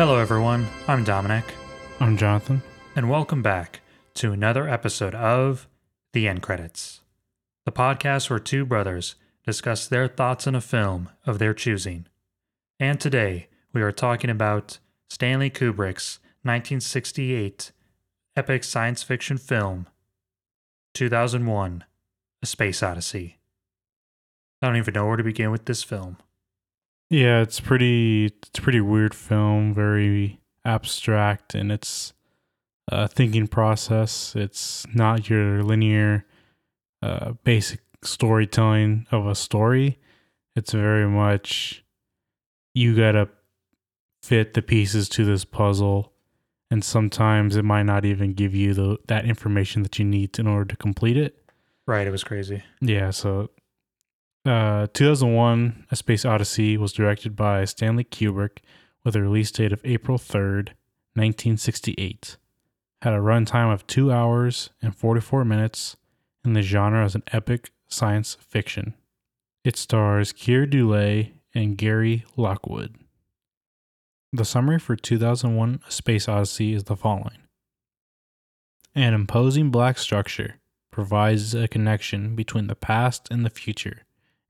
Hello, everyone. I'm Dominick, I'm Jonathan. and welcome back to another episode of The End Credits, the podcast where two brothers discuss their thoughts on a film of their choosing. And today we are talking about Stanley Kubrick's 1968 epic science fiction film, 2001 A Space Odyssey. I don't even know where to begin with this film. Yeah, it's pretty. It's a pretty weird film. Very abstract in its uh, thinking process. It's not your linear, uh, basic storytelling of a story. It's very much you gotta fit the pieces to this puzzle, and sometimes it might not even give you the that information that you need in order to complete it. Right, it was crazy. Yeah, so uh, 2001 A Space Odyssey was directed by Stanley Kubrick with a release date of April 3rd, 1968. Had a runtime of 2 hours and 44 minutes and the genre as an epic science fiction. It stars Keir Dullea and Gary Lockwood. The summary for 2001 A Space Odyssey is the following An imposing black structure provides a connection between the past and the future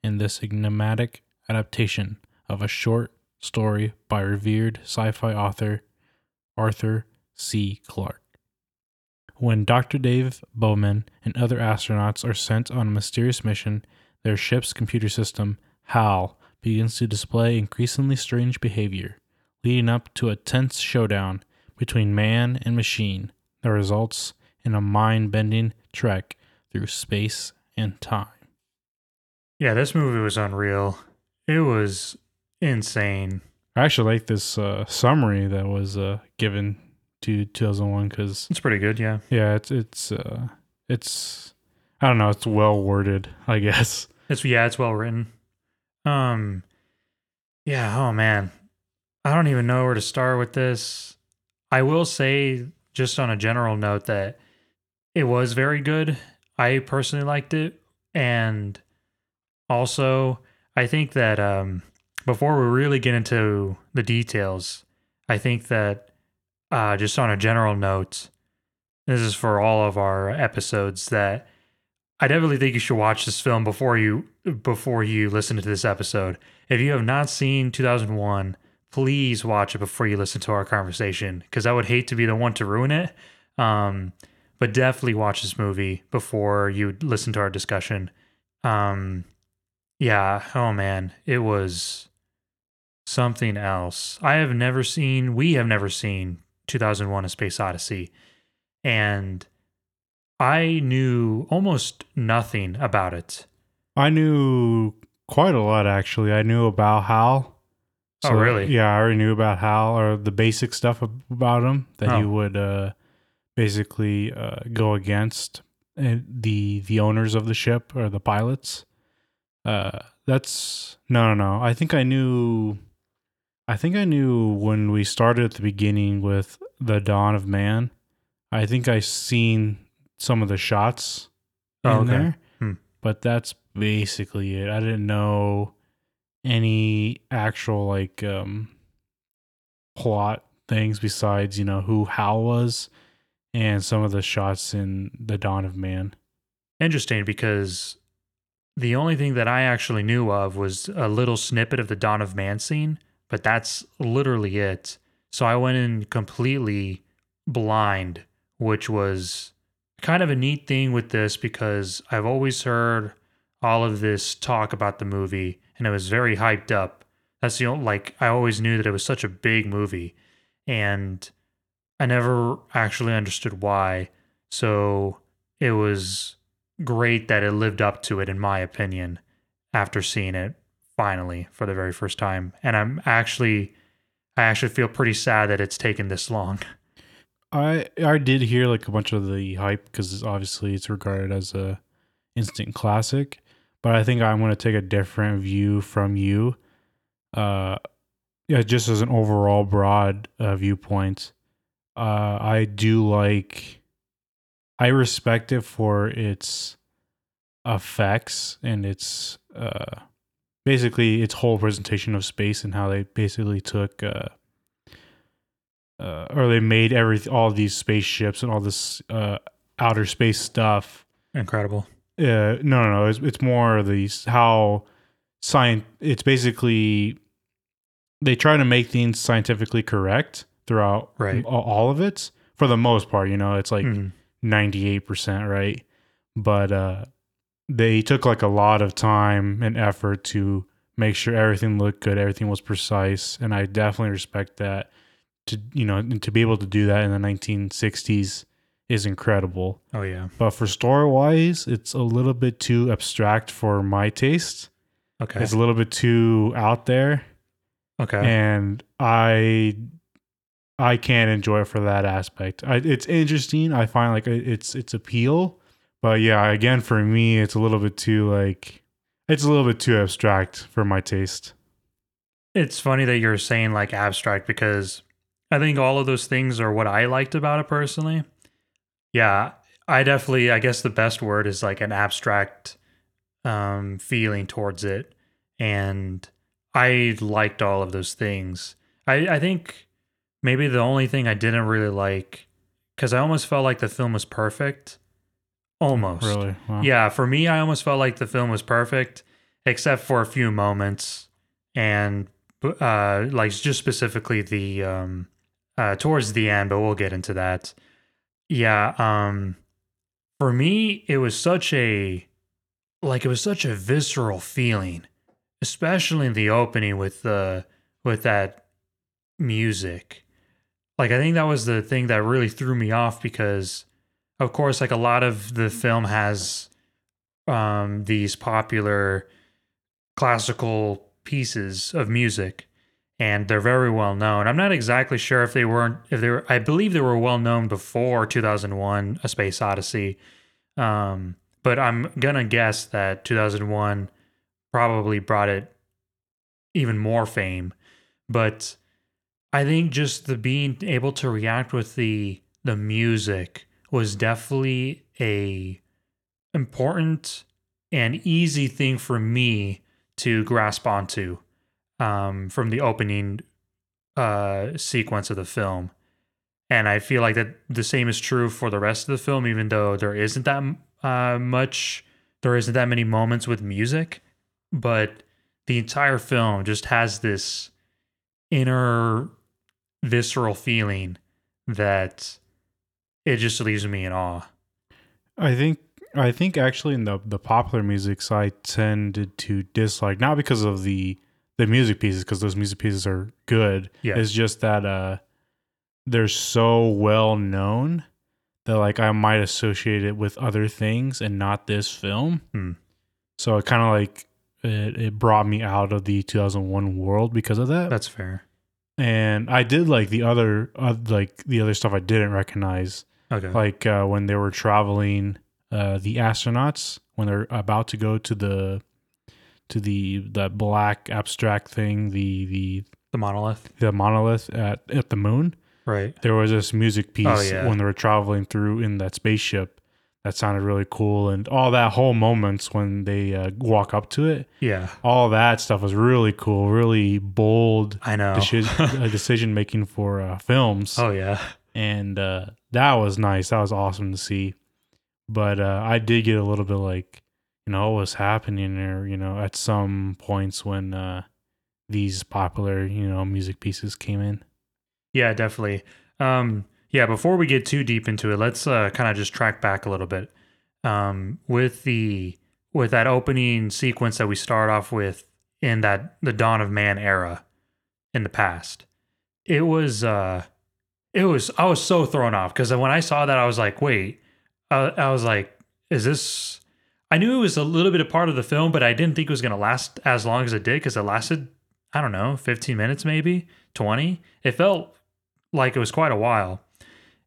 in this enigmatic adaptation of a short story by revered sci fi author Arthur C. Clarke. When Dr. Dave Bowman and other astronauts are sent on a mysterious mission, their ship's computer system, HAL, begins to display increasingly strange behavior, leading up to a tense showdown between man and machine that results in a mind bending trek through space and time. Yeah, this movie was unreal. It was insane. I actually like this uh, summary that was uh, given to 2001 because It's pretty good, yeah. yeah, it's it's uh, it's I don't know, it's well worded, I guess. It's yeah, it's well written. Um yeah, oh man. I don't even know where to start with this. I will say just on a general note that it was very good. I personally liked it and also I think that um before we really get into the details, I think that uh just on a general note, this is for all of our episodes that I definitely think you should watch this film before you before you listen to this episode. If you have not seen 2001, please watch it before you listen to our conversation because I would hate to be the one to ruin it. Um, but definitely watch this movie before you listen to our discussion. Um, yeah, oh man, it was something else. I have never seen, we have never seen 2001 A Space Odyssey. And I knew almost nothing about it. I knew quite a lot actually. I knew about Hal. Oh, really? Yeah, I already knew about Hal or the basic stuff about him that he Oh. would uh, basically uh, go against uh, the the owners of the ship or the pilots. Uh, that's no, no, no. I think I knew. I think I knew when we started at the beginning with the dawn of man. I think I seen some of the shots in Oh, okay. there, Hmm. but that's basically it. I didn't know any actual like um plot things besides you know who Hal was and some of the shots in the dawn of man. Interesting because the only thing that I actually knew of was a little snippet of the Dawn of Man scene, but that's literally it. So I went in completely blind, which was kind of a neat thing with this because I've always heard all of this talk about the movie and it was very hyped up. That's the only, like, I always knew that it was such a big movie and I never actually understood why. So it was great that it lived up to it, in my opinion, after seeing it finally for the very first time. And I'm actually, I actually feel pretty sad that it's taken this long. I I did hear like a bunch of the hype because obviously it's regarded as a instant classic, but I think I'm going to take a different view from you. Uh, yeah, just as an overall broad uh, viewpoint, uh, I do like. I respect it for its effects and its uh, basically its whole presentation of space and how they basically took uh, uh, or they made every all these spaceships and all this uh, outer space stuff. Incredible. Uh, no, no, no. It's, it's more these how science. It's basically they try to make things scientifically correct throughout Right. all of it for the most part. You know, it's like Mhm. 98% right but uh they took like a lot of time and effort to make sure everything looked good everything was precise and i definitely respect that to you know and to be able to do that in the 1960s is incredible Oh yeah. but for story wise it's a little bit too abstract for my taste Okay. it's a little bit too out there Okay. and I I can't enjoy it for that aspect. I, it's interesting. I find like it- it's it's appeal, but yeah, again for me, it's a little bit too like it's a little bit too abstract for my taste. It's funny that you're saying like abstract because I think all of those things are what I liked about it personally. Yeah, I definitely I guess the best word is like an abstract um feeling towards it and I liked all of those things. I I think maybe the only thing I didn't really like cuz I almost felt like the film was perfect almost. Really, Wow. Yeah, for me, I almost felt like the film was perfect, except for a few moments, and uh, like just specifically the um, uh, towards the end. But we'll get into that. Yeah, um, for me, it was such a like it was such a visceral feeling, especially in the opening with the with that music. Like I think that was the thing that really threw me off because of course like a lot of the film has um these popular classical pieces of music and they're very well known. I'm not exactly sure if they weren't if they were I believe they were well known before 2001 A Space Odyssey. Um but I'm going to guess that 2001 probably brought it even more fame. But I think just the being able to react with the the music was definitely a important and easy thing for me to grasp onto um, from the opening uh, sequence of the film. And I feel like that the same is true for the rest of the film, even though there isn't that uh, much, there isn't that many moments with music. But the entire film just has this inner visceral feeling that it just leaves me in awe. I think I think actually in the the popular musics I tended to dislike not because of the the music pieces because those music pieces are good. Yeah. It's just that uh they're so well known that like I might associate it with other things and not this film. Hmm. So it kind of like it, it brought me out of the 2001 world because of that. That's fair. And I did like the other uh, like the other stuff I didn't recognize Okay. like uh, when they were traveling uh, the astronauts when they're about to go to the to the that black abstract thing the the the monolith. the monolith at at the moon Right. there was this music piece Oh, yeah. when they were traveling through in that spaceship that sounded really cool and all that whole moments when they uh, walk up to it Yeah. all that stuff was really cool really bold I know. decision making for uh, films oh yeah. and uh, that was nice. That was awesome to see. But uh, I did get a little bit like, you know, what was happening there. You know, at some points when uh, these popular, you know, music pieces came in. Yeah, definitely. Um, yeah, before we get too deep into it, let's uh, kind of just track back a little bit. Um, with the with that opening sequence that we start off with in that the dawn of man era in the past, it was uh, it was I was so thrown off because when I saw that I was like, wait, I, I was like, is this? I knew it was a little bit a part of the film, but I didn't think it was going to last as long as it did because it lasted, I don't know, 15 minutes maybe, 20. It felt like it was quite a while.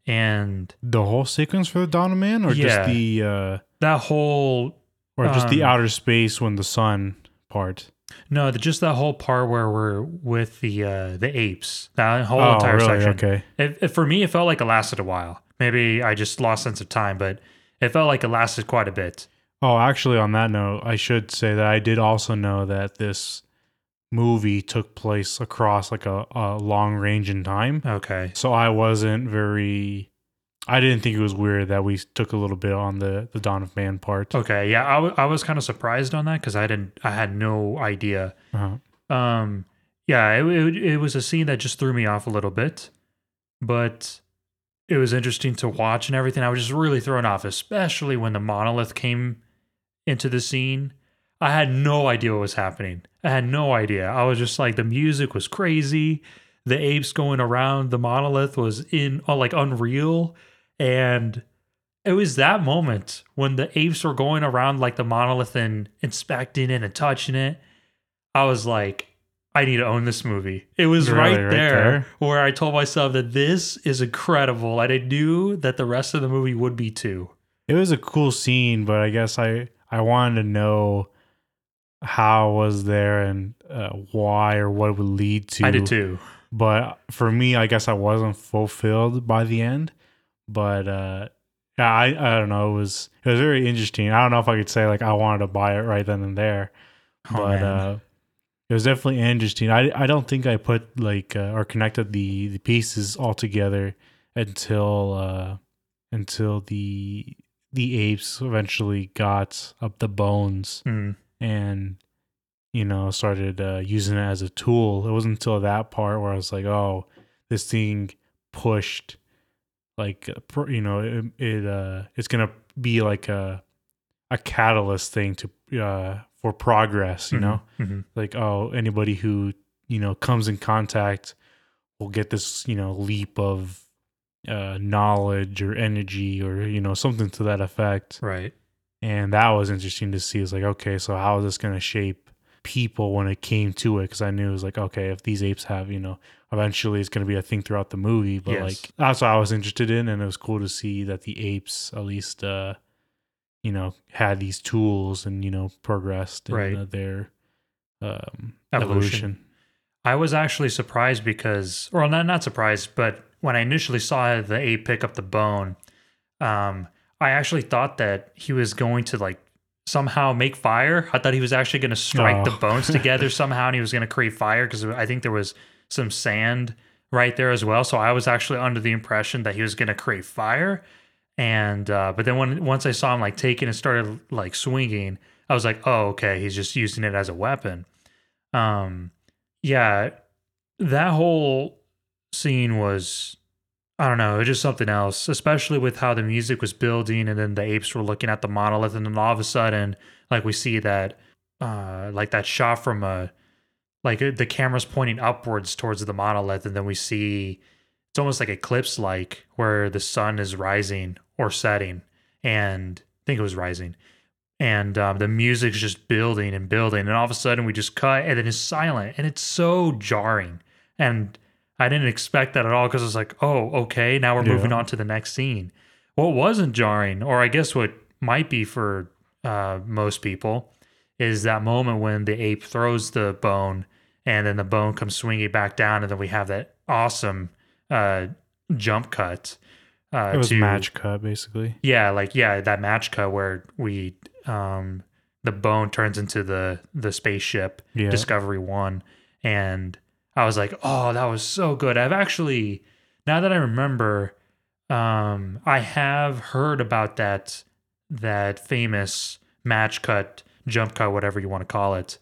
And The whole sequence for the Dawn of Man, or Yeah. just the, uh, that whole, or just the Um, outer space when the sun part. no, the, just that whole part where we're with the uh, the apes, that whole oh, entire really? section. Okay. It, it- for me, it felt like it lasted a while. Maybe I just lost sense of time, but it felt like it lasted quite a bit. Oh, actually, on that note, I should say that I did also know that this movie took place across like a, a long range in time. Okay. So I wasn't very. I didn't think it was weird that we took a little bit on the the Dawn of Man part. Okay. Yeah, I, w- I was kind of surprised on that because I didn't. I had no idea. Uh-huh. Um. Yeah. It, it it was a scene that just threw me off a little bit, but it was interesting to watch and everything. I was just really thrown off, especially when the monolith came into the scene. I had no idea what was happening. I had no idea. I was just like the music was crazy. The apes going around the monolith was in oh, like unreal and it was that moment when the apes were going around like the monolith and inspecting it and touching it. I was like, I need to own this movie. It was right, right there, there? where I told myself that this is incredible. And I knew that the rest of the movie would be too. It was a cool scene, but I guess I I wanted to know how was there and uh, why or what it would lead to. I did too. But for me, I guess I wasn't fulfilled by the end. But uh, yeah, I I don't know. It was it was very interesting. I don't know if I could say like I wanted to buy it right then and there, Oh, but man. uh, it was definitely interesting. I I don't think I put like uh, or connected the the pieces all together until uh, until the the apes eventually got up the bones Mm, and you know started uh, using it as a tool. It wasn't until that part where I was like, oh, this thing pushed like uh, you know it, it uh it's gonna be like a a catalyst thing to uh for progress you know mhm. like oh anybody who you know comes in contact will get this you know leap of uh knowledge or energy or you know something to that effect right. And that was interesting to see. It's like, okay, so how is this going to shape people when it came to it? Because I knew it was like, okay, if these apes have, you know, eventually it's going to be a thing throughout the movie. But Yes. like, that's what I was interested in, and it was cool to see that the apes at least, uh, you know, had these tools and you know progressed in Right. uh, their um, Evolution. evolution. I was actually surprised because, or not not surprised, but when I initially saw the ape pick up the bone, um, I actually thought that he was going to like somehow make fire. I thought he was actually going to strike the Oh. bones together somehow, and he was going to create fire because I think there was some sand right there as well. So I was actually under the impression that he was going to create fire. And uh, but then when once I saw him like taking and started like swinging, I was like, oh okay, he's just using it as a weapon. Um, yeah, that whole scene was I don't know, just something else, especially with how the music was building and then the apes were looking at the monolith and then all of a sudden like we see that uh like that shot from a like uh, the camera's pointing upwards towards the monolith and then we see it's almost like eclipse like where the sun is rising or setting and I think it was rising and um, the music's just building and building and all of a sudden we just cut and then it's silent and it's so jarring and i didn't expect that at all because it's like oh okay now we're Yeah. moving on to the next scene what wasn't jarring or i guess what might be for uh, most people is that moment when the ape throws the bone and then the bone comes swinging back down and then we have that awesome uh, jump cut uh, It was to, match cut basically. yeah, like yeah, that match cut where we um the bone turns into the the spaceship Yeah. Discovery 1 and I was like, "Oh, that was so good." I've actually now that I remember um I have heard about that that famous match cut, jump cut, whatever you want to call it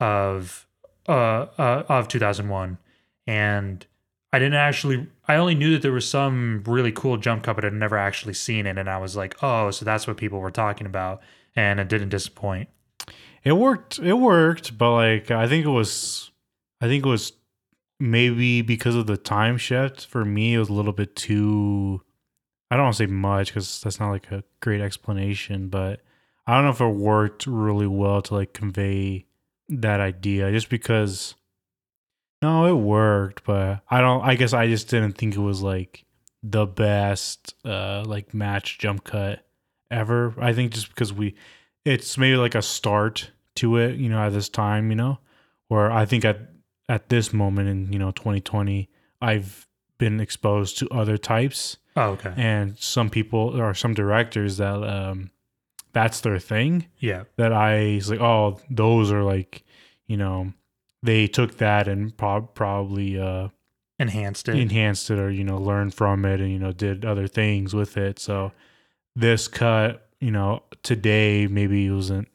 of uh, uh of 2001 and I didn't actually. I only knew that there was some really cool jump cut, but I'd never actually seen it. And I was like, "Oh, so that's what people were talking about," and it didn't disappoint. It worked. It worked, but like I think it was, I think it was maybe because of the time shift for me. It was a little bit too. I don't want to say much because that's not like a great explanation, but I don't know if it worked really well to like convey that idea. Just because, no, it worked, but I don't. I guess I just didn't think it was like the best uh like match jump cut ever. I think just because we it's maybe like a start to it, you know, at this time, you know, where I think at at this moment in, you know, 2020, I've been exposed to other types Oh, okay. and some people or some directors that um that's their thing Yeah. that I was like, oh, those are like, you know, they took that and prob- probably uh, Enhanced it. enhanced it or you know learned from it and you know did other things with it. So this cut, you know, today maybe wasn't.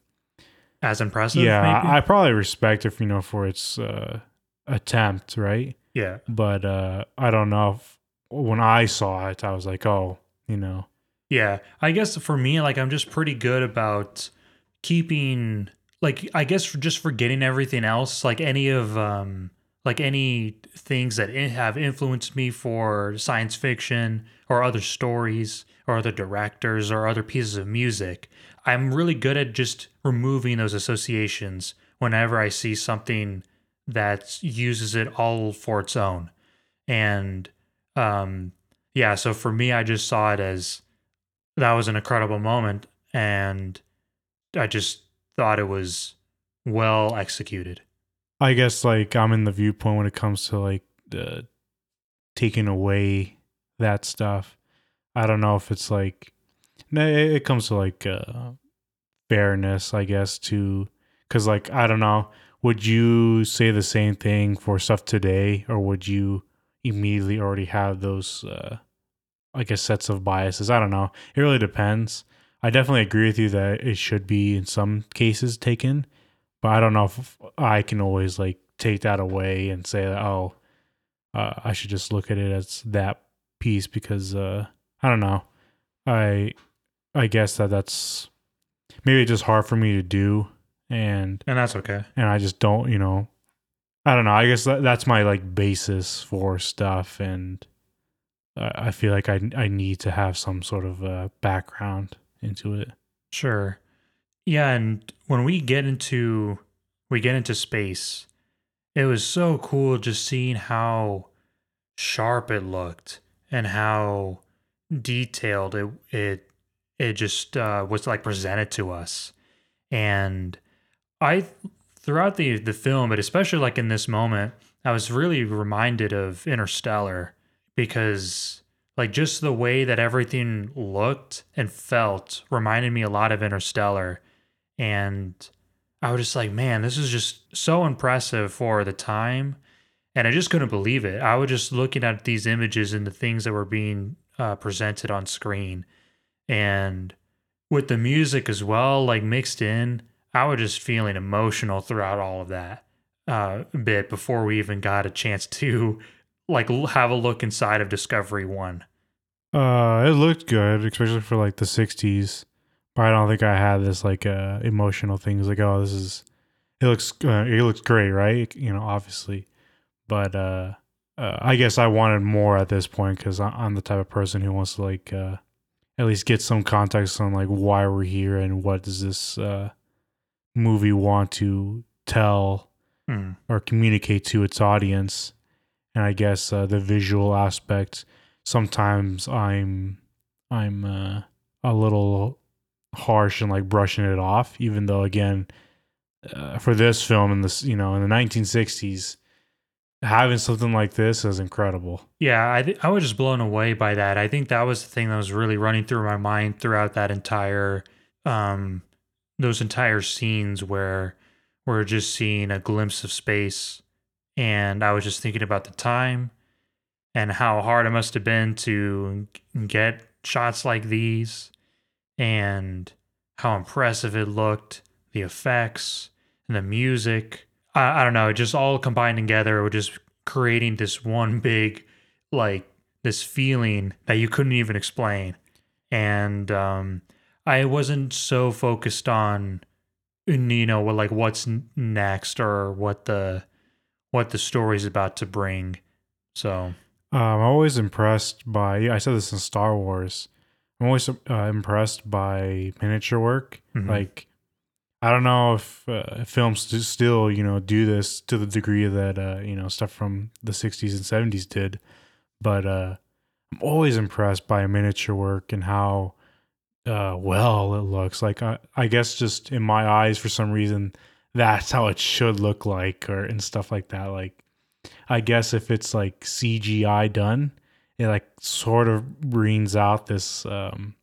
as impressive. yeah, maybe? I, I probably respect it, you know, for its uh, attempt, right? yeah. But uh, I don't know if when I saw it, I was like, oh, you know, Yeah, I guess for me, like I'm just pretty good about keeping, like I guess just forgetting everything else, like any of, um, like any things that have influenced me for science fiction or other stories or other directors or other pieces of music. I'm really good at just removing those associations whenever I see something that uses it all for its own, and um, yeah. So for me, I just saw it as that was an incredible moment and i just thought it was well executed I guess like I'm in the viewpoint when it comes to like the taking away that stuff. I don't know if it's like it comes to like uh, fairness, I guess, to because like I don't know, would you say the same thing for stuff today, or would you immediately already have those, uh, I guess, sets of biases? I don't know. It really depends. I definitely agree with you that it should be in some cases taken, but I don't know if I can always like take that away and say that oh, uh, I should just look at it as that piece because uh, I don't know. I I guess that that's maybe just hard for me to do, and and that's okay and I just don't, you know, I don't know. I guess that, that's my like basis for stuff, and uh, I feel like I I need to have some sort of uh, background into it. sure yeah and when we get into we get into space it was so cool just seeing how sharp it looked and how detailed it it it just uh, was like presented to us and i throughout the the film but especially like in this moment i was really reminded of interstellar because like just the way that everything looked and felt reminded me a lot of interstellar. And i was just like man this is just so impressive for the time. And i just couldn't believe it. I was just looking at these images and the things that were being uh, presented on screen. And with the music as well like mixed in i was just feeling emotional throughout all of that uh, bit before we even got a chance to like have a look inside of discovery one. Uh, it looked good, especially for like the '60s. But I don't think I had this like uh emotional things like oh this is it looks uh, it looks great right? You know obviously, but uh, uh I guess I wanted more at this point because I'm the type of person who wants to like uh at least get some context on like why we're here and what does this uh movie want to tell Hmm. or communicate to its audience and i guess uh, the visual aspect sometimes i'm i'm uh, a little harsh and like brushing it off even though again uh, for this film in this you know in the 1960s having something like this is incredible Yeah, I th- I was just blown away by that. I think that was the thing that was really running through my mind throughout that entire um those entire scenes where we're just seeing a glimpse of space and I was just thinking about the time and how hard it must have been to get shots like these and how impressive it looked, the effects and the music. I, I don't know, just all combined together, was just creating this one big like this feeling that you couldn't even explain and um i wasn't so focused on you know what like what's next or what the what the story's about to bring so um, i'm always impressed by i said this in star wars i'm always uh, impressed by miniature work Mhm. like i don't know if uh, films still you know do this to the degree that uh, you know stuff from the 60s and 70s did but uh, i'm always impressed by miniature work and how uh, well it looks like I, I guess just in my eyes for some reason that's how it should look like or and stuff like that like i guess if it's like cgi done it like sort of brings out this um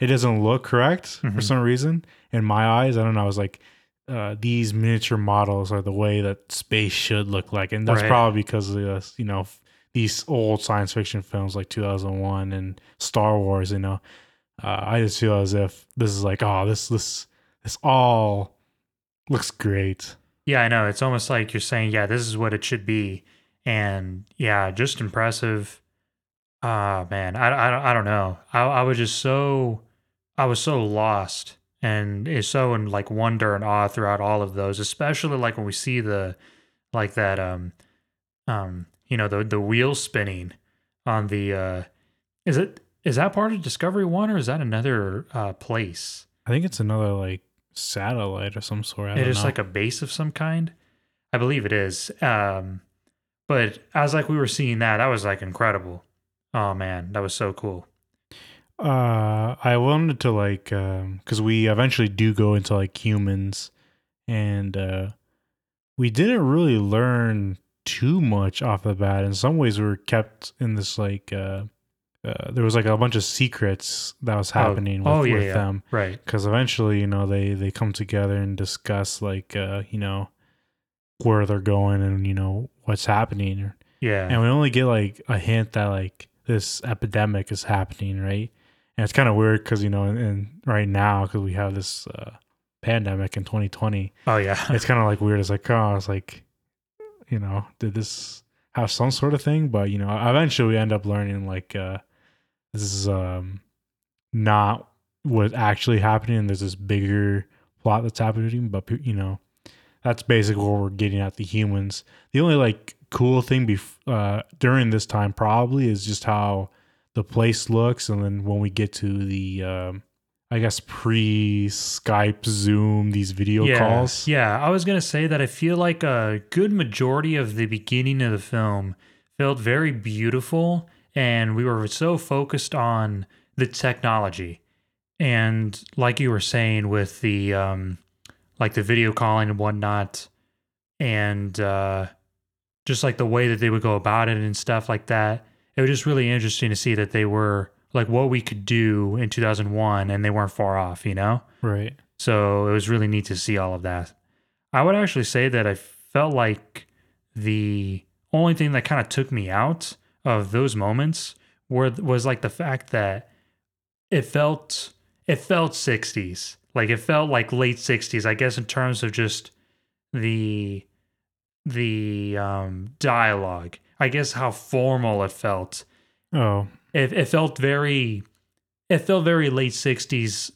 it doesn't look correct for Mhm. some reason in my eyes i don't know i was like uh, these miniature models are the way that space should look like, and that's Right. probably because of this, you know these old science fiction films like 2001 and Star Wars. You know, uh, I just feel as if this is like, oh, this this this all looks great. Yeah, I know. It's almost like you're saying, yeah, this is what it should be. And yeah, just impressive. Ah, man, I, I, I don't know. I, I was just so, I was so lost and is so in like wonder and awe throughout all of those, especially like when we see the, like that, um, um, you know, the, the wheel spinning on the, uh, is it, is that part of Discovery One or is that another, uh, place? I think it's another like satellite or some sort. I It is know. like a base of some kind. I believe it is. Um, but as like we were seeing that, that was like incredible. Oh man, that was so cool. Uh, I wanted to like, um, because we eventually do go into like humans, and uh, we didn't really learn too much off the bat. In some ways, we were kept in this like, uh, uh there was like a bunch of secrets that was happening with, oh, yeah, with yeah. them. Right. Because eventually, you know, they they come together and discuss like, uh, you know, where they're going and you know what's happening Yeah. and we only get like a hint that like this epidemic is happening, right? And it's kind of weird because you know, and, and right now because we have this uh, pandemic in 2020, oh yeah. it's kind of like weird. It's like, oh, it's like, you know, did this have some sort of thing? But you know, eventually we end up learning like uh, this is um not what's actually happening. And there's this bigger plot that's happening, but you know, that's basically what we're getting at the humans. The only like cool thing bef- uh, during this time probably is just how the place looks, and then when we get to the um, I guess pre Skype, Zoom, these video yeah. calls. Yeah. I was gonna say that I feel like a good majority of the beginning of the film felt very beautiful, and we were so focused on the technology, and like you were saying with the um, like the video calling and whatnot, and uh, just like the way that they would go about it and stuff like that. It was just really interesting to see that they were like what we could do in 2001 and they weren't far off, you know? Right. So it was really neat to see all of that. I would actually say that I felt like the only thing that kind of took me out of those moments were was like the fact that it felt it felt 60s. Like it felt like late 60s, I guess in terms of just the the um dialogue. I guess how formal it felt Oh, it, it felt very it felt very late 60s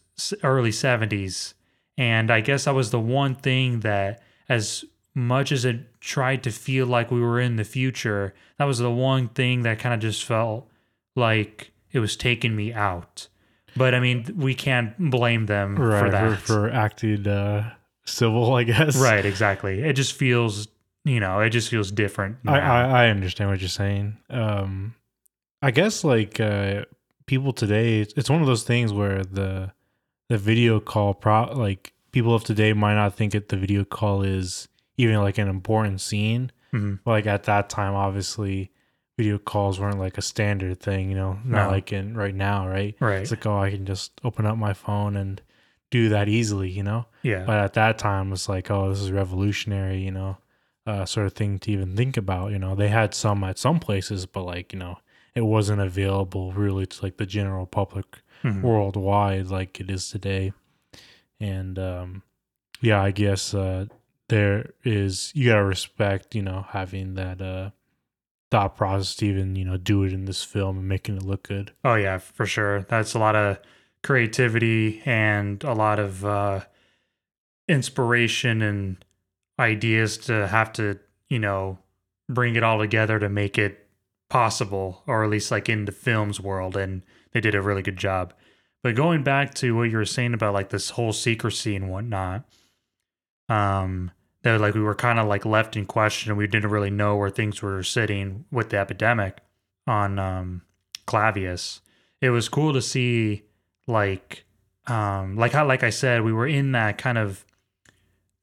early 70s and i guess that was the one thing that as much as it tried to feel like we were in the future that was the one thing that kind of just felt like it was taking me out but i mean we can't blame them right. for For, that for, acted uh, civil, I guess. right exactly it just feels you know it just feels different I. I I understand what you're saying. Um, I guess like uh, people today, it's, it's one of those things where the the video call pro like people of today might not think that the video call is even like an important scene. Mhm. But, like at that time, obviously, video calls weren't like a standard thing. You know, not No. like in right now, right? right It's like oh, I can just open up my phone and do that easily. You know. yeah But at that time, it's like, oh, this is revolutionary, you know, uh, sort of thing to even think about. You know, they had some at some places, but like, you know, it wasn't available really to like the general public Mhm. worldwide like it is today. And um, yeah, I guess uh, there is you gotta respect, you know, having that uh, thought process to even you know do it in this film and making it look good. Oh yeah, for sure. That's a lot of creativity and a lot of uh, inspiration and ideas to have to, you know, bring it all together to make it possible, or at least like in the film's world. And they did a really good job. But going back to what you were saying about like this whole secrecy and whatnot, um, that like we were kind of like left in question and we didn't really know where things were sitting with the epidemic on um Clavius. It was cool to see like um like how like I said, we were in that kind of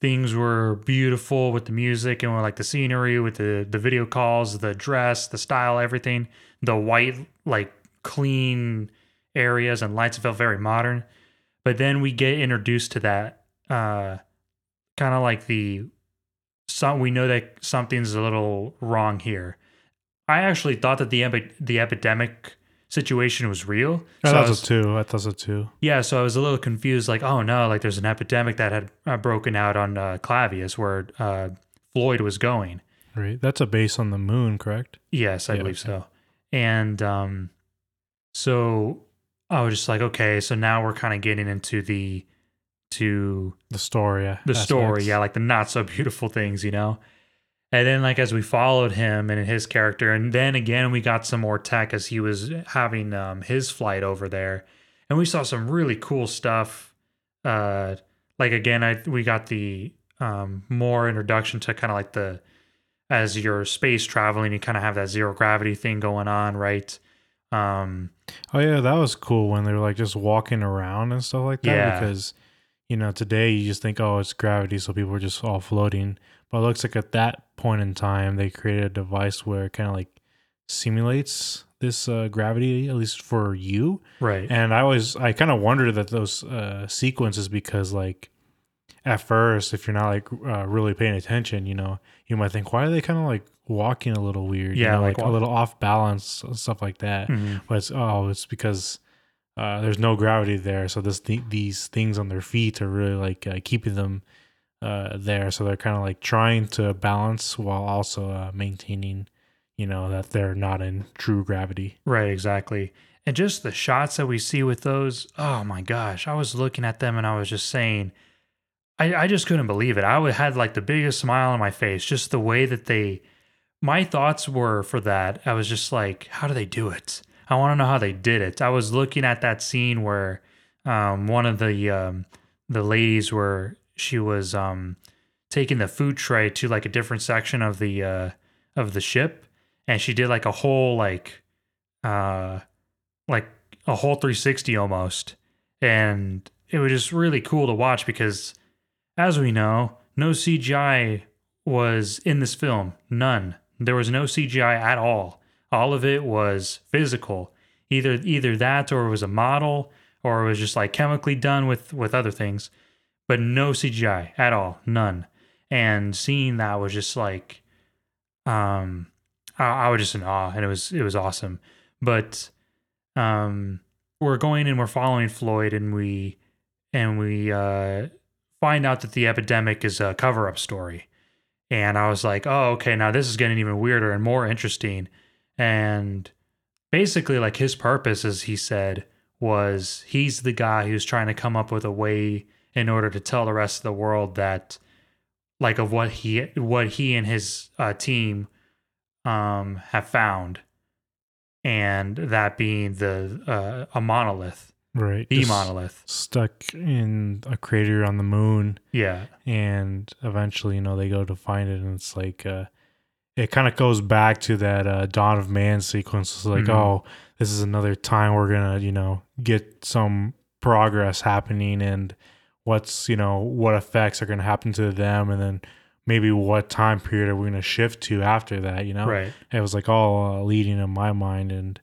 things were beautiful with the music and with like the scenery, with the the video calls, the dress, the style, everything, the white like clean areas and lights felt very modern. But then we get introduced to that uh kind of like the some we know that something's a little wrong here. I actually thought that the epi- the epidemic situation was real. I So I thought was- so too. I thought so too. yeah, so I was a little confused, like, oh no, like there's an epidemic that had uh, broken out on uh, Clavius where uh, Floyd was going. Right. That's a base on the moon, correct? Yes, I Yeah, believe so. And um, so I was just like, okay, so now we're kind of getting into the to The story. Yeah. the story, yeah, like the not so beautiful things, you know. And then, like as we followed him and his character, and then again we got some more tech as he was having um, his flight over there, and we saw some really cool stuff. Uh, like again, I we got the um, more introduction to kind of like the as you're space traveling, you kind of have that zero gravity thing going on, right? Um, Oh yeah, that was cool when they were like just walking around and stuff like that. Yeah. Because you know today you just think, oh, it's gravity, so people are just all floating. But it looks like at that point in time they created a device where it kind of like simulates this uh, gravity, at least for you. right. And I always I kind of wondered that those uh, sequences because like at first if you're not like uh, really paying attention, you know, you might think why are they kind of like walking a little weird, you Yeah, know, like like, a little off balance stuff like that. Mhm. But it's oh, it's because uh, there's no gravity there, so this th- these things on their feet are really like uh, keeping them uh, there. So they're kind of like trying to balance while also uh, maintaining, you know, that they're not in true gravity. Right, exactly. And just the shots that we see with those, oh my gosh, I was looking at them and I was just saying, I, I just couldn't believe it. I had like the biggest smile on my face, just the way that they, my thoughts were for that. I was just like, how do they do it? I want to know how they did it. I was looking at that scene where um, one of the um, the ladies where she was um, taking the food tray to like a different section of the uh, of the ship, and she did like a whole like uh like a whole 360 almost. And it was just really cool to watch because as we know no cgi was in this film. None. There was no cgi at all all of it was physical. Either either that or it was a model or it was just like chemically done with with other things but no cgi at all none. And seeing that was just like um I, I was just in awe and it was it was awesome. But um we're going and we're following floyd and we and we uh find out that the epidemic is a cover-up story. And i was like oh okay now this is getting even weirder and more interesting and basically like his purpose as he said was he's the guy who's trying to come up with a way in order to tell the rest of the world that like of what he what he and his uh, team um have found. And that being the uh, a monolith. Right. the Just monolith. Stuck in a crater on the moon, yeah. And eventually, you know, they go to find it, and it's like, uh, it kind of goes back to that uh, Dawn of Man sequence. It's like, Mhm. oh, this is another time we're gonna, you know, get some progress happening, and what's, you know, what effects are gonna happen to them, and then maybe what time period are we gonna shift to after that, you know? right it was like all uh, leading in my mind and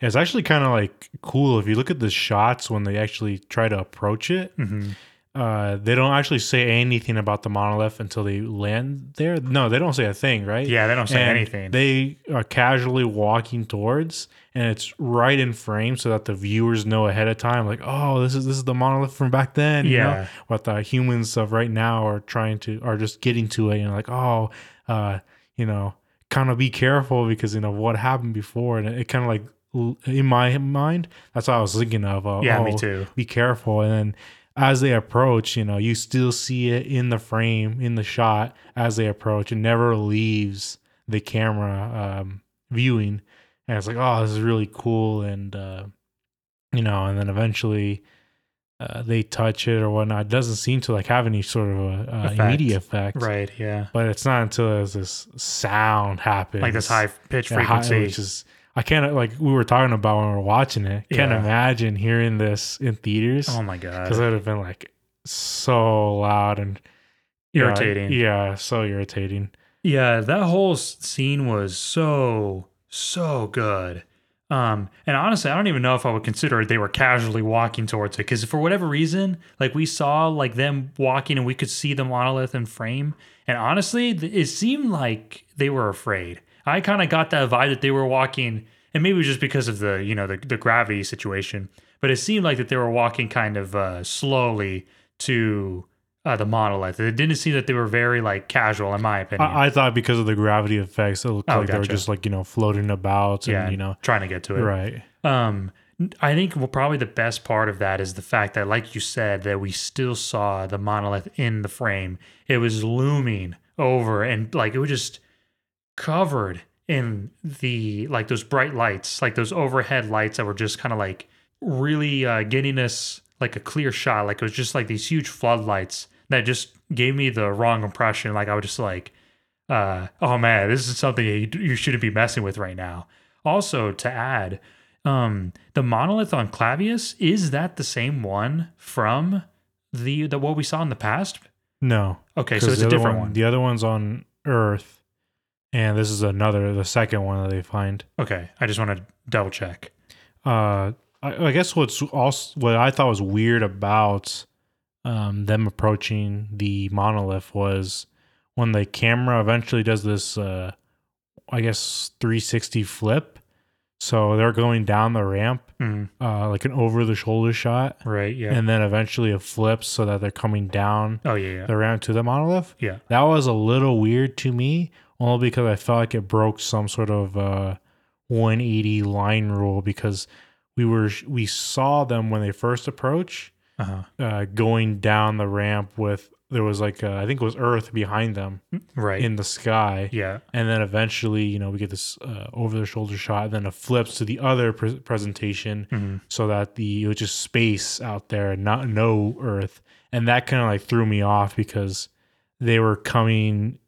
it's actually kind of like cool if you look at the shots when they actually try to approach it hmm uh they don't actually say anything about the monolith until they land there. No they don't say a thing right? Yeah they don't say And anything. they are casually walking towards and it's right in frame so that the viewers know ahead of time like oh this is this is the monolith from back then you know? yeah. What the humans of right now are trying to are just getting to it and like oh uh you know kind of be careful because you know what happened before and it, kind of like in my mind that's what i was thinking of uh, yeah me oh, too. be careful and then as they approach you know you still see it in the frame in the shot as they approach. It never leaves the camera um viewing. And it's like oh this is really cool and uh you know and then eventually uh, they touch it or whatnot. It doesn't seem to like have any sort of a, uh Effect. immediate effect. Right yeah. But it's not until there's this sound happens. Like this high pitch yeah, high- frequency. which is I can't like we were talking about when we were watching it. Can't Yeah. imagine hearing this in theaters oh my god! because it would have been like so loud and irritating Yeah, so irritating. Yeah, that whole scene was so so good. Um, and honestly, I don't even know if I would consider it they were casually walking towards it because for whatever reason, like we saw like them walking and we could see the monolith in frame. And honestly, it seemed like they were afraid. I kind of got that vibe that they were walking, and maybe it was just because of the you know the, the gravity situation, but it seemed like that they were walking kind of uh, slowly to uh, the monolith. It didn't seem that they were very like casual, in my opinion. I, I thought because of the gravity effects, it looked Oh, like they were just like you know floating about and yeah, you know trying to get to it. right. Um, I think well, probably the best part of that is the fact that, like you said, that we still saw the monolith in the frame. It was looming over, and like it was just covered in the like those bright lights, like those overhead lights that were just kind of like really uh, getting us like a clear shot. Like it was just like these huge floodlights that just gave me the wrong impression. Like I was just like, uh, oh man, this is something you, you shouldn't be messing with right now. Also, to add, um, the monolith on Clavius is that the same one from the the what we saw in the past? No, Okay, so it's a different one. The other one's on Earth, and this is another, the second one that they find. Okay, I just want to double check. Uh, I, I guess what's also what I thought was weird about um, them approaching the monolith was when the camera eventually does this, uh, I guess, 360 flip. So they're going down the ramp, Mm, uh, like an over the shoulder shot, right? Yeah. and then eventually it flips so that they're coming down oh yeah, yeah, the ramp to the monolith. yeah. That was a little weird to me, only because I felt like it broke some sort of uh, 180 line rule because we were we saw them when they first approach Uh-huh. uh, going down the ramp with there was like uh, I think it was Earth behind them Right. in the sky, yeah. and then eventually you know we get this uh, over the shoulder shot, and then it flips to the other pre- presentation hmm so that the it was just space out there and not no earth and that kind of like threw me off because they were coming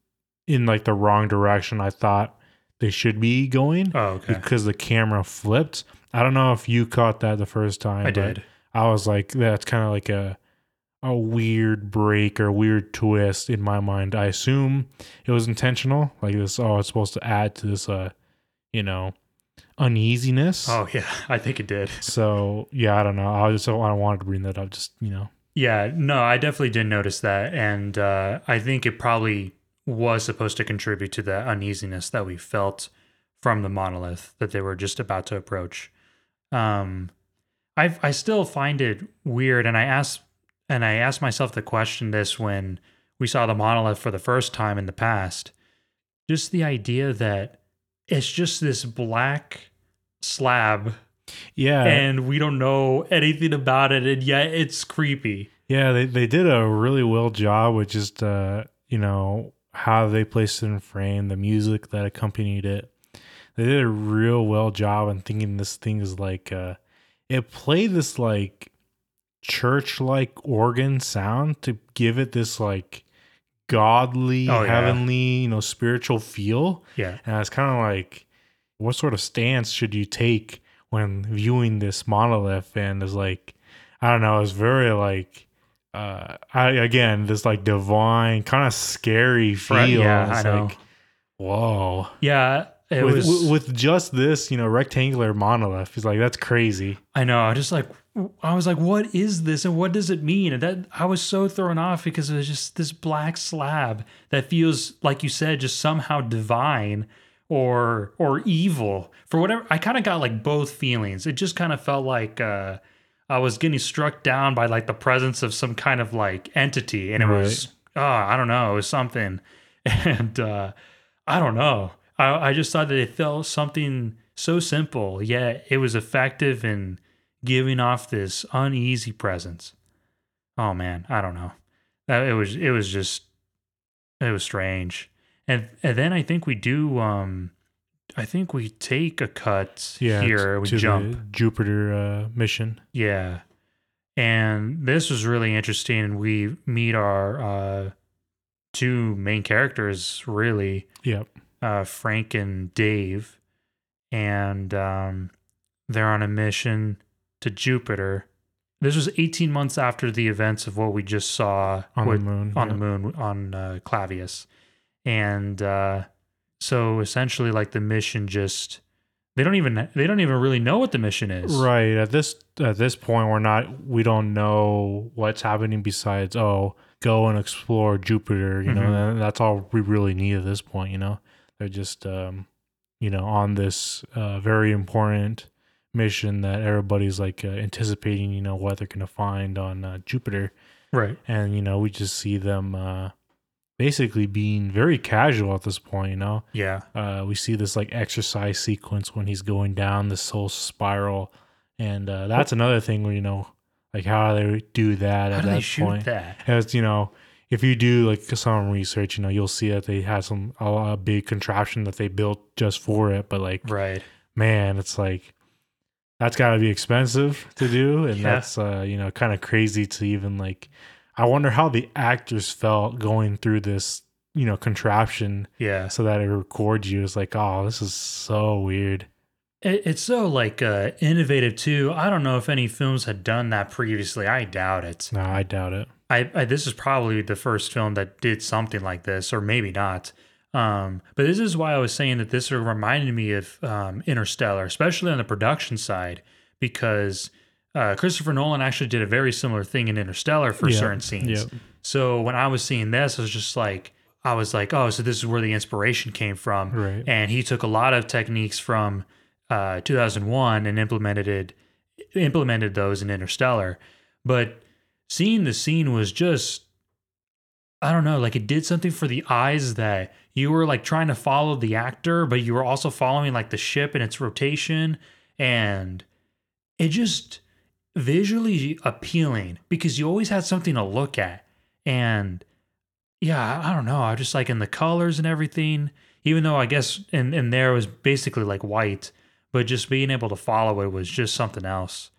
in like the wrong direction i thought they should be going Oh, okay. because the camera flipped i don't know if you caught that the first time I but did. i was like that's kind of like a a weird break or weird twist in my mind i assume it was intentional like this oh it's supposed to add to this uh you know uneasiness Oh yeah, I think it did. so yeah, I don't know. I just I wanted to bring that up. Just you know, Yeah, no, I definitely did notice that, and uh, I think it probably was supposed to contribute to the uneasiness that we felt from the monolith that they were just about to approach. Um, I I still find it weird, and I asked and I asked myself the question this when we saw the monolith for the first time in the past. Just the idea that it's just this black slab yeah, and we don't know anything about it and yet it's creepy yeah. They they did a really well job with just uh you know how they placed it in frame, the music that accompanied it. They did a real well job in thinking this thing is like uh it played this like church like organ sound to give it this like godly, Oh, yeah. heavenly, you know, spiritual feel. yeah And it's kind of like, what sort of stance should you take when viewing this monolith? And it's like, I don't know, it's very like, uh, I again, this like divine, kind of scary feel. Yeah, It's I know. like, whoa. yeah it with, was with with just this, you know, rectangular monolith, he's like, that's crazy. i know i just like i was like what is this and what does it mean and that i was so thrown off because it was just this black slab that feels like you said just somehow divine or or evil for whatever i kind of got like both feelings it just kind of felt like uh i was getting struck down by like the presence of some kind of like entity and it was oh i don't know it was something. And uh i don't know. I i just thought that it felt something so simple yet it was effective in giving off this uneasy presence. Oh man i don't know. It was it was just it was strange. And and then i think we do um i think we take a cut Yeah. here we jump Jupiter uh, mission. yeah and this was really interesting we meet our uh two main characters really Yep. uh frank and dave and um they're on a mission to jupiter this was 18 months after the events of what we just saw On with- the moon. on yeah. the moon on uh, Clavius, and uh, so essentially, like the mission just they don't even they don't even really know what the mission is. Right. At this at this point we're not we don't know what's happening besides oh go and explore Jupiter, you know, Mhm. and that's all we really need at this point, you know. They're just um you know on this uh very important mission that everybody's like uh, anticipating, you know, what they're to find on uh, Jupiter Right. and you know, we just see them uh basically being very casual at this point, you know. Yeah. Uh, we see this like exercise sequence when he's going down this whole spiral, and uh, that's another thing where you know, like how they do that How at do that point. that? As you know, if you do like some research, you know, you'll see that they had some a, a big contraption that they built just for it. But like, Right. man, it's like that's got to be expensive to do, and Yeah. that's uh, you know kind of crazy to even like. I wonder how the actors felt going through this, you know, contraption Yeah. so that it records you. It's like, oh, this is so weird. It, it's so like uh, innovative too. I don't know if any films had done that previously. I doubt it. No, I doubt it. I, I this is probably the first film that did something like this, or maybe not. Um, but this is why I was saying that this reminded me of um, Interstellar, especially on the production side, because uh, Christopher Nolan actually did a very similar thing in Interstellar for Yeah, certain scenes. yeah. So when I was seeing this, I was just like, I was like, oh, so this is where the inspiration came from. Right. And he took a lot of techniques from uh, 2001 and implemented it, implemented those in Interstellar. But seeing the scene was just, I don't know, like it did something for the eyes that you were like trying to follow the actor, but you were also following like the ship and its rotation. And it just visually appealing because you always had something to look at. And yeah, I don't know. I just like in the colors and everything, even though I guess in, in there was basically like white, but just being able to follow it was just something else.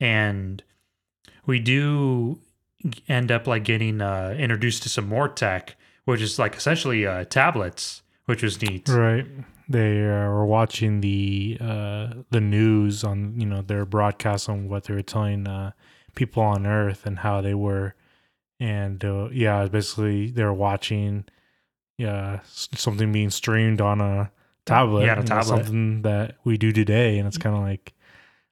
And we do end up like getting uh, introduced to some more tech, which is like essentially uh, tablets, which was neat. Right. They uh, were watching the uh, the news on you know their broadcast on what they were telling uh, people on Earth and how they were, and uh, yeah, basically they were watching yeah something being streamed on a tablet. Yeah, a tablet. something that we do today, and it's kind of like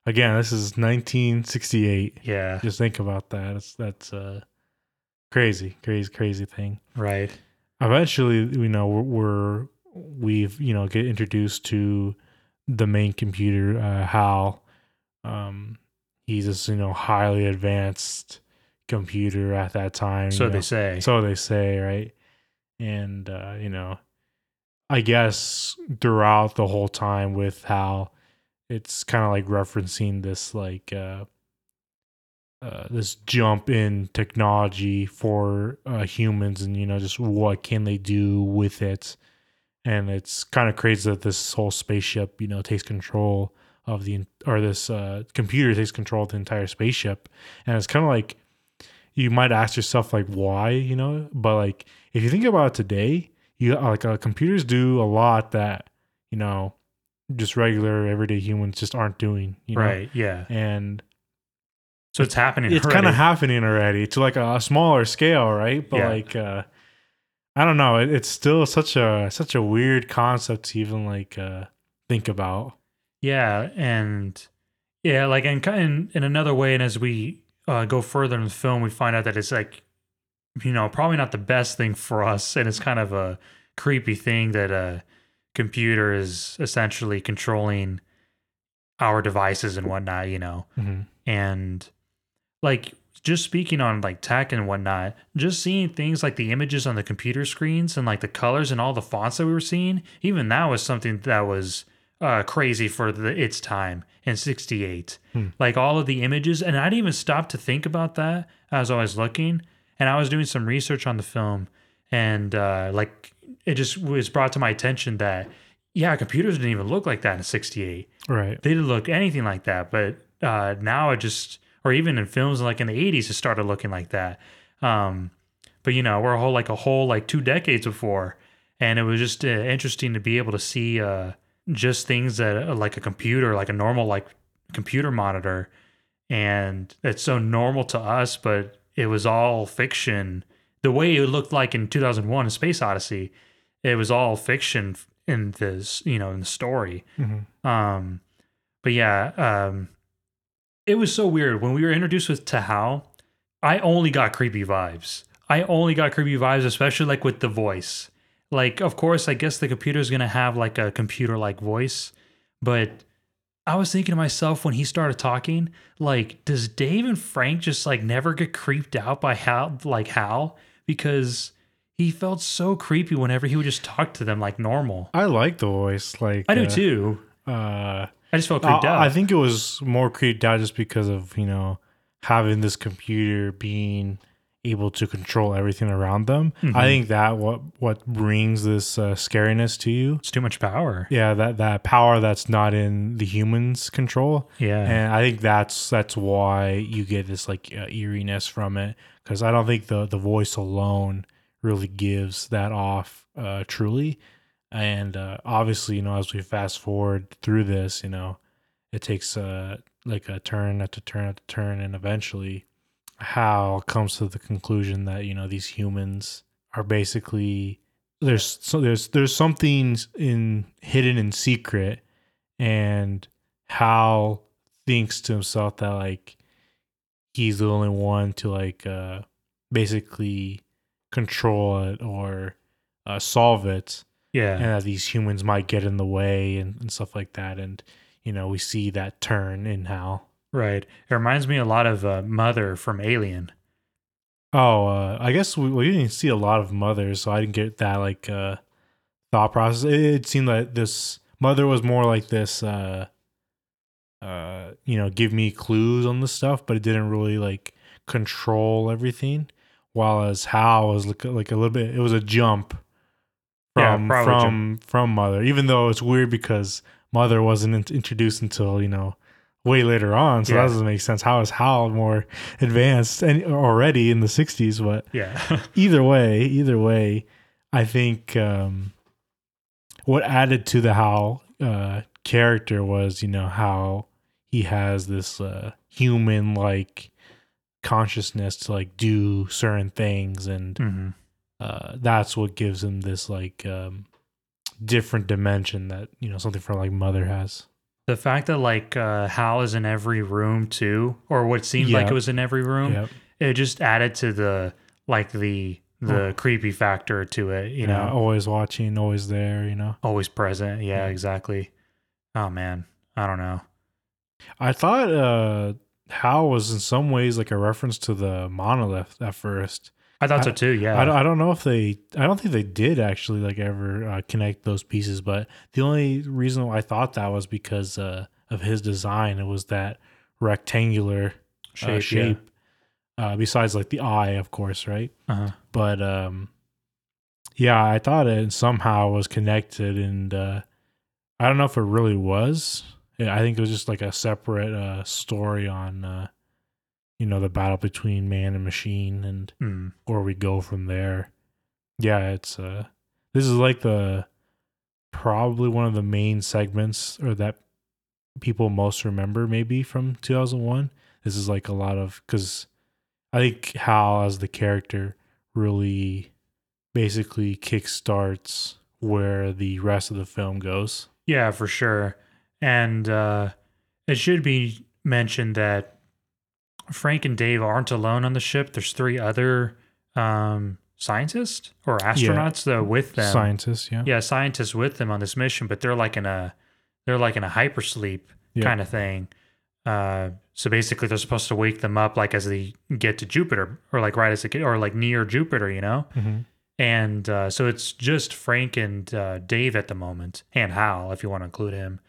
again, this is 1968. Yeah, Just think about that. It's that's uh crazy, crazy, crazy thing. right. Eventually, you know, we're, we're we've you know get introduced to the main computer, uh, Hal. Um, he's this you know highly advanced computer at that time. So they know. say. So they say, right? And uh, you know, I guess throughout the whole time with Hal, it's kind of like referencing this like uh, uh, this jump in technology for uh, humans, and you know, just what can they do with it? And it's kind of crazy that this whole spaceship, you know, takes control of the or this uh, computer takes control of the entire spaceship, and it's kind of like you might ask yourself like why you know but like if you think about it today you like uh, computers do a lot that you know just regular everyday humans just aren't doing you know? right. Yeah. and So it's happening. it's kind of happening already to like a, smaller scale right but Yeah. like uh i don't know it, it's still such a such a weird concept to even like uh think about Yeah, and yeah, like in in, in another way, and as we uh, go further in the film, we find out that it's like, you know, probably not the best thing for us, and it's kind of a creepy thing that a computer is essentially controlling our devices and whatnot, you know, Mhm. and like just speaking on like tech and whatnot, just seeing things like the images on the computer screens and like the colors and all the fonts that we were seeing, even that was something that was uh, crazy for the, its time in 68. Hmm. Like all of the images. And I didn't even stop to think about that as I was looking. And I was doing some research on the film. And uh, like it just was brought to my attention that, yeah, computers didn't even look like that in 68 right they didn't look anything like that. But uh, now it just, or even in films like in the '80s, it started looking like that. Um, but you know, we're a whole like a whole like two decades before, and it was just uh, interesting to be able to see uh, just things that uh, like a computer, like a normal like computer monitor, and it's so normal to us, but it was all fiction. The way it looked like in 2001: A Space Odyssey, it was all fiction in this you know in the story. Mhm. Um, but yeah, um, it was so weird when we were introduced with Tahal. I only got creepy vibes. I only got creepy vibes, especially like with the voice. Like, of course, I guess the computer's gonna have like a computer-like voice, but I was thinking to myself when he started talking, like, does Dave and Frank just like never get creeped out by Hal, like Hal, because he felt so creepy whenever he would just talk to them like normal. I like the voice. Like I do uh, too. Uh, I just felt creeped I, out. I think it was more creeped out just because of you know having this computer being able to control everything around them. Mhm. I think that what what brings this uh, scariness to you. it's too much power. Yeah, that that power that's not in the humans' control, Yeah. and I think that's that's why you get this like uh, eeriness from it. Because I don't think the the voice alone really gives that off uh, truly. And uh, obviously, you know, as we fast forward through this, you know, it takes uh, like a turn after turn after turn, and eventually, Hal comes to the conclusion that you know these humans are basically there's so there's there's something in hidden in secret, and Hal thinks to himself that like he's the only one to like uh basically control it or uh, solve it yeah. and that these humans might get in the way and, and stuff like that and you know we see that turn in hal Right. It reminds me a lot of uh, Mother from Alien. oh uh, i guess we, we didn't see a lot of mothers so i didn't get that like uh thought process it, it seemed like this mother was more like this uh uh you know give me clues on the stuff but it didn't really like control everything while as hal was like, like a little bit it was a jump Yeah, from probably from from mother even though it's weird because mother wasn't in- introduced until you know way later on. So Yeah. that doesn't make sense. How is hal more advanced and already in the 60s but Yeah. either way either way i think um what added to the hal uh character was you know how he has this uh human like consciousness to like do certain things and hmm uh, that's what gives him this like um, different dimension that you know something from like Mother has. The fact that like uh, Hal is in every room too, or what seemed like it was in every room, Yep. it just added to the like the the Oh. creepy factor to it. You know, know, always watching, always there. You know, always present. Yeah, Yeah. exactly. Oh man, I don't know. I thought uh, Hal was in some ways like a reference to the monolith at first. I thought I- so too. Yeah. I don't, I don't know if they I don't think they did actually like ever uh, connect those pieces, but the only reason why I thought that was because uh, of his design. It was that rectangular shape. uh, yeah. shape. Uh, besides like the eye, of course, right? Uh-huh. but um yeah i thought it somehow was connected and uh i don't know if it really was Yeah, i think it was just like a separate uh story on uh you know the battle between man and machine and Mm. where we go from there yeah it's uh this is like the probably one of the main segments or that people most remember maybe from 2001 this is like a lot of because i think hal as the character really basically kickstarts where the rest of the film goes Yeah, for sure. And uh, it should be mentioned that Frank and Dave aren't alone on the ship. There's three other um, scientists or astronauts that are with them. scientists yeah Yeah, scientists with them on this mission, but they're like in a they're like in a hypersleep Yeah. kind of thing. Uh, so basically, they're supposed to wake them up like as they get to Jupiter, or like right as they get, or like near Jupiter, you know. Mhm. And uh, so it's just Frank and uh, Dave at the moment, and Hal, if you want to include him.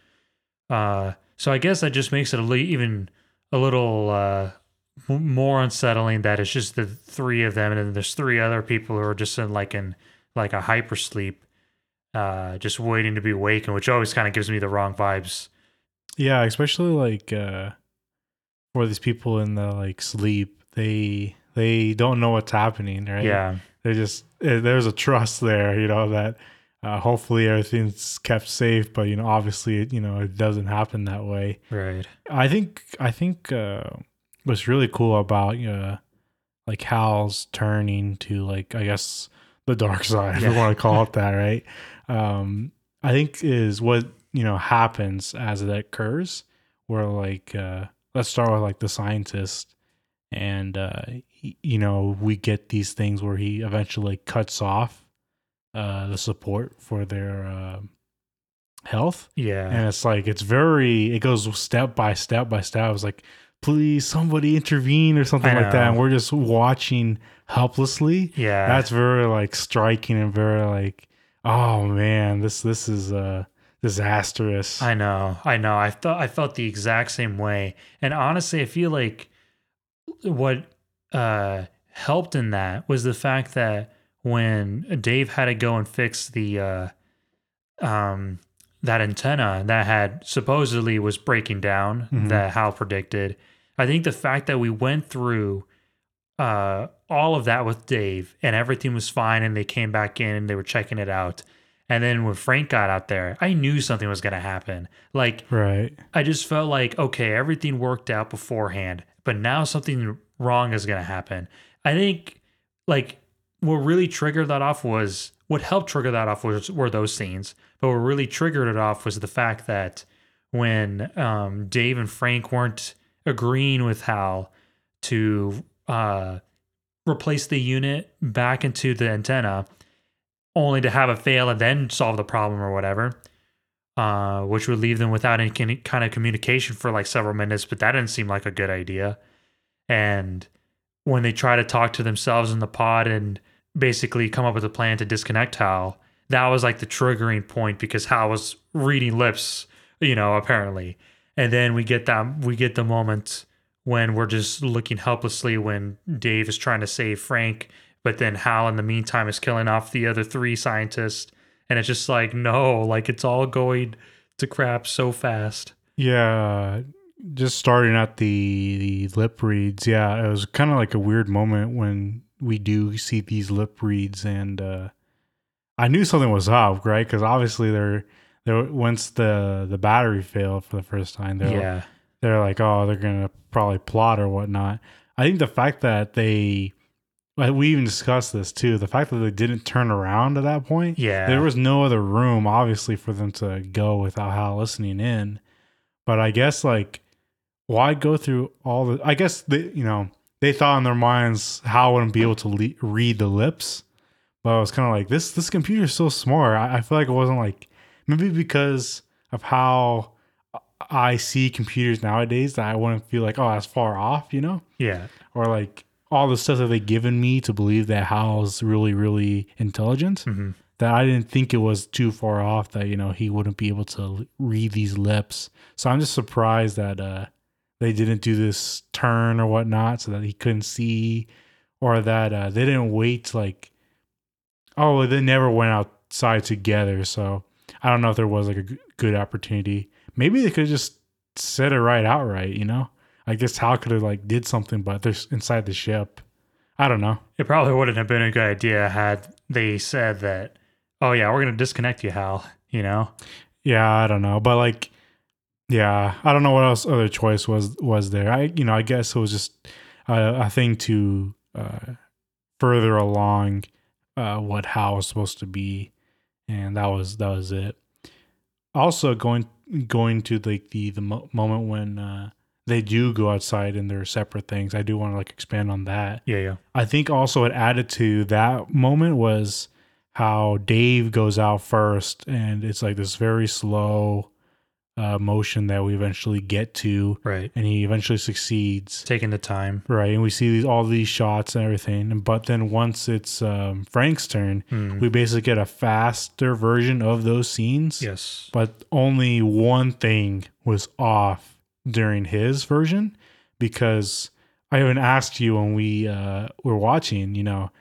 Uh, so I guess that just makes it a li- even a little uh, more unsettling that it's just the three of them, and then there's three other people who are just in like in like a hypersleep, uh, just waiting to be awakened, which always kind of gives me the wrong vibes. yeah especially like uh for these people in the like sleep they they don't know what's happening right Yeah, they just eh, there's a trust there you know that uh, hopefully everything's kept safe but you know obviously it, you know it doesn't happen that way right. i think i think uh what's really cool about uh like hal's turning to like i guess the dark side if Yeah. you want to call it that right um I think is what you know happens as that occurs. Where like uh, let's start with like the scientist, and uh, he, you know we get these things where he eventually cuts off uh, the support for their uh, health, Yeah. and it's like it's very it goes step by step by step. I was like, please somebody intervene or something like that, and we're just watching helplessly yeah. that's very like striking and very like oh man this this is uh disastrous I know, I know. I thought I felt the exact same way, and honestly, I feel like what uh, helped in that was the fact that when Dave had to go and fix the uh, um, that antenna that had supposedly was breaking down Mhm. that Hal predicted. I think the fact that we went through uh, all of that with Dave and everything was fine, and they came back in and they were checking it out. And then when Frank got out there, I knew something was going to happen. Like, right I just felt like, okay, everything worked out beforehand, but now something wrong is going to happen. I think, like, what really triggered that off was what helped trigger that off was were those scenes. But what really triggered it off was the fact that when um, Dave and Frank weren't agreeing with Hal to uh, replace the unit back into the antenna, only to have it fail and then solve the problem or whatever uh, which would leave them without any kind of communication for like several minutes. But that didn't seem like a good idea. And when they try to talk to themselves in the pod and basically come up with a plan to disconnect Hal, that was like the triggering point because Hal was reading lips, you know, apparently. And then we get that we get the moment when we're just looking helplessly when Dave is trying to save Frank, but then Hal in the meantime is killing off the other three scientists. And it's just like no like it's all going to crap so fast. Yeah just starting at the the lip reads. Yeah it was kind of like a weird moment when we do see these lip reads and uh i knew something was up right? Because obviously they're once the the battery failed for the first time they're yeah they're like, oh, they're gonna probably plot or whatnot. I think the fact that they, uh, we even discussed this too, the fact that they didn't turn around at that point, yeah there was no other room, obviously, for them to go without Hal listening in. But I guess like, why go through all the? I guess they, you know, they thought in their minds Hal wouldn't be able to le- read the lips. But I was kind of like, this this computer is so smart. I, I feel like it wasn't like maybe because of how I see computers nowadays that I wouldn't feel like, oh, that's far off, you know? yeah Or like all the stuff that they've given me to believe that Hal's really, really intelligent, hmm that I didn't think it was too far off that, you know, he wouldn't be able to read these lips. So I'm just surprised that uh, they didn't do this turn or whatnot so that he couldn't see, or that uh, they didn't wait, like, oh, they never went outside together. So I don't know if there was like a g- good opportunity. Maybe they could have just said it right outright, you know? I guess Hal could have like did something, but they're inside the ship. I don't know. it probably wouldn't have been a good idea had they said that oh yeah we're gonna disconnect you hal you know Yeah, I don't know, but like, yeah, I don't know what else other choice was was there. I you know I guess it was just a, a thing to uh, further along uh, what Hal was supposed to be, and that was that was it. Also going going to like the the mo- moment when uh, they do go outside and they're separate things. I do want to like expand on that. yeah yeah I think also it added to that moment was how Dave goes out first, and it's like this very slow uh, motion that we eventually get to, right and he eventually succeeds. taking the time Right, and we see these, all these shots and everything, and but then once it's um, Frank's turn, Hmm. we basically get a faster version of those scenes. yes But only one thing was off during his version because I even asked you when we uh, were watching, you know,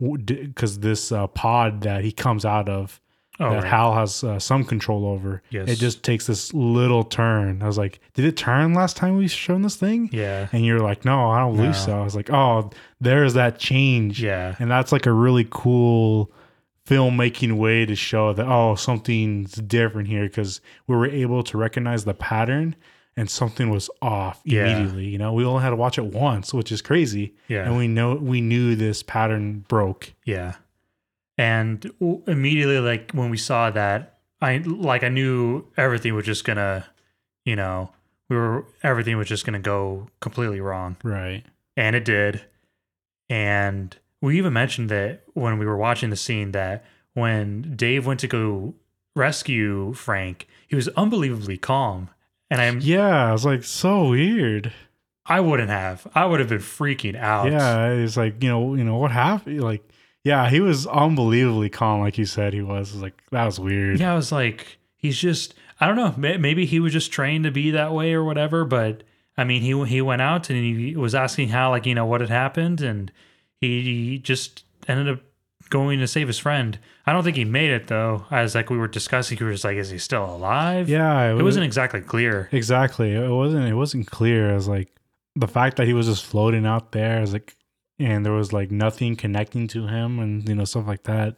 because this uh, pod that he comes out of oh that right. Hal has uh, some control over, yes it just takes this little turn. I was like, did it turn last time we shown this thing? yeah And you're like, no, I don't believe No. so. I was like, oh, there's that change. yeah And that's like a really cool filmmaking way to show that, oh, something's different here because we were able to recognize the pattern and something was off Yeah. immediately. You know, we only had to watch it once, which is crazy. yeah And we know we knew this pattern broke. Yeah. And w- immediately, like when we saw that, I like I knew everything was just gonna, you know, we were everything was just gonna go completely wrong, Right. and it did. And we even mentioned that when we were watching the scene that when Dave went to go rescue Frank, he was unbelievably calm, and I'm Yeah, i was like so weird. I wouldn't have. I would have been freaking out. Yeah, it's like you know, you know what happened. Like, yeah, he was unbelievably calm, like you said he was. Was like that was weird. Yeah, I was like, he's just, I don't know, maybe he was just trained to be that way or whatever. But I mean, he he went out and he was asking how, like, you know, what had happened, and he just ended up going to save his friend. I don't think he made it though. As like we were discussing, we were just like, is he still alive? yeah, it wasn't exactly clear. exactly. It wasn't. It wasn't clear. It was like the fact that he was just floating out there is like, and there was like nothing connecting to him, and you know stuff like that.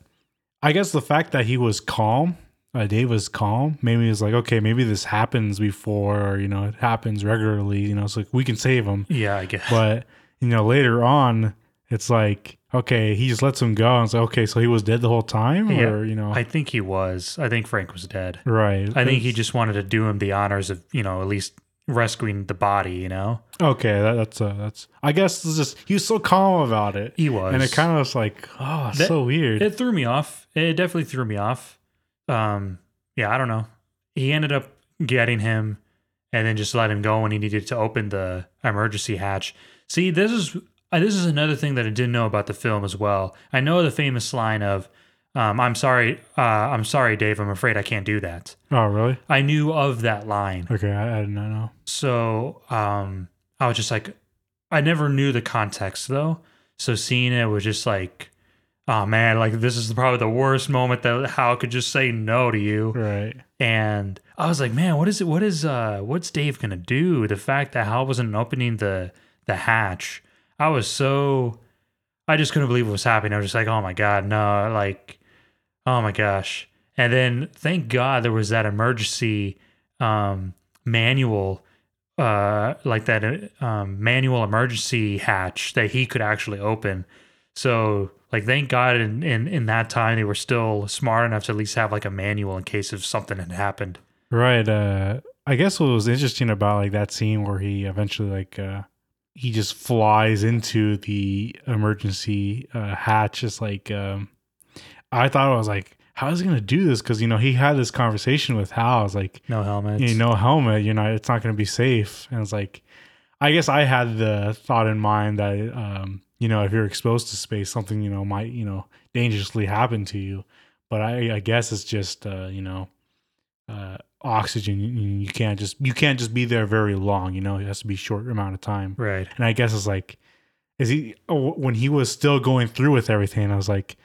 I guess the fact that he was calm, uh, Dave was calm. Maybe it's like okay, maybe this happens before, or you know, it happens regularly. You know, it's like we can save him. Yeah, I guess. But you know, later on, it's like okay, he just lets him go. And it's like okay, so he was dead the whole time, Yeah. or you know, I think he was. I think Frank was dead. right? I think he just wanted to do him the honors of, you know, at least rescuing the body. You know, okay. That, that's uh, that's. I guess it's just he was so calm about it, he was, and it kind of was like, oh, That- so weird. it threw me off. It definitely threw me off. Um, yeah, I don't know. He ended up getting him, and then just let him go when he needed to open the emergency hatch. See, this is uh, this is another thing that I didn't know about the film as well. I know the famous line of, um, "I'm sorry, uh, I'm sorry, Dave. I'm afraid I can't do that." oh, really? I knew of that line. Okay, I, I did not know. So um I was just like I never knew the context though. So seeing it was just like oh man, like this is probably the worst moment that Hal could just say no to you. Right. And I was like, man, what is it what is uh what's Dave gonna do? The fact that Hal wasn't opening the the hatch. I was so I just couldn't believe what was happening. I was just like, oh my god, no, like oh my gosh. And then thank God there was that emergency um manual uh like that uh, um manual emergency hatch that he could actually open. So like thank God in, in in that time they were still smart enough to at least have like a manual in case if something had happened. Right. Uh, I guess what was interesting about like that scene where he eventually like uh, he just flies into the emergency uh, hatch. Is like um, I thought I was like, how is he gonna do this? Because you know he had this conversation with Hal. I was like, No helmet. you know, helmet. You know, it's not gonna be safe. And it's like, I guess I had the thought in mind that um, you know if you're exposed to space, something you know might you know dangerously happen to you. But I, I guess it's just uh, you know uh, oxygen. You, you can't just you can't just be there very long. You know, it has to be short amount of time. Right. And I guess it's like, is he oh, when he was still going through with everything? I was like,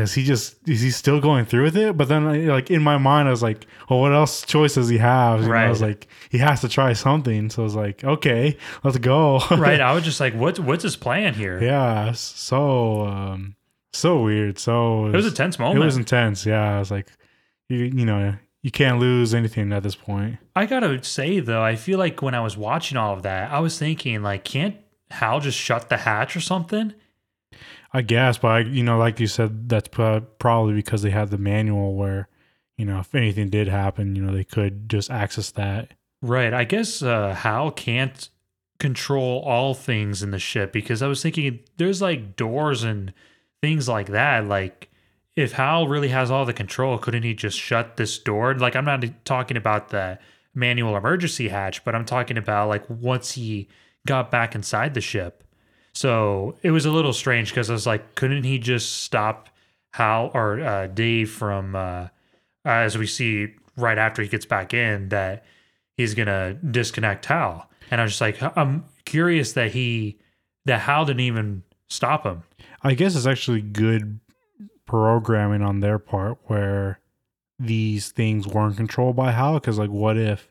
is he just is he still going through with it? But then like in my mind, I was like, well, what else choice does he have? You know, I was like, he has to try something. So I was like, okay, let's go. right. I was just like, what's what's his plan here? yeah. So um, so weird. So It was a tense moment. it was intense. Yeah. I was like, you you know you can't lose anything at this point. I gotta say though, I feel like when I was watching all of that, I was thinking like, can't Hal just shut the hatch or something? I guess, but I, you know, like you said, that's pro- probably because they had the manual where, you know, if anything did happen, you know, they could just access that. Right. I guess uh, Hal can't control all things in the ship because I was thinking there's like doors and things like that. Like, if Hal really has all the control, couldn't he just shut this door? Like, I'm not talking about the manual emergency hatch, but I'm talking about like once he got back inside the ship. So it was a little strange because I was like, couldn't he just stop Hal or uh, Dave from, uh, as we see right after he gets back in, that he's gonna disconnect Hal? And I was just like, I'm curious that he, that Hal didn't even stop him. I guess it's actually good programming on their part where these things weren't controlled by Hal. Because, like, what if,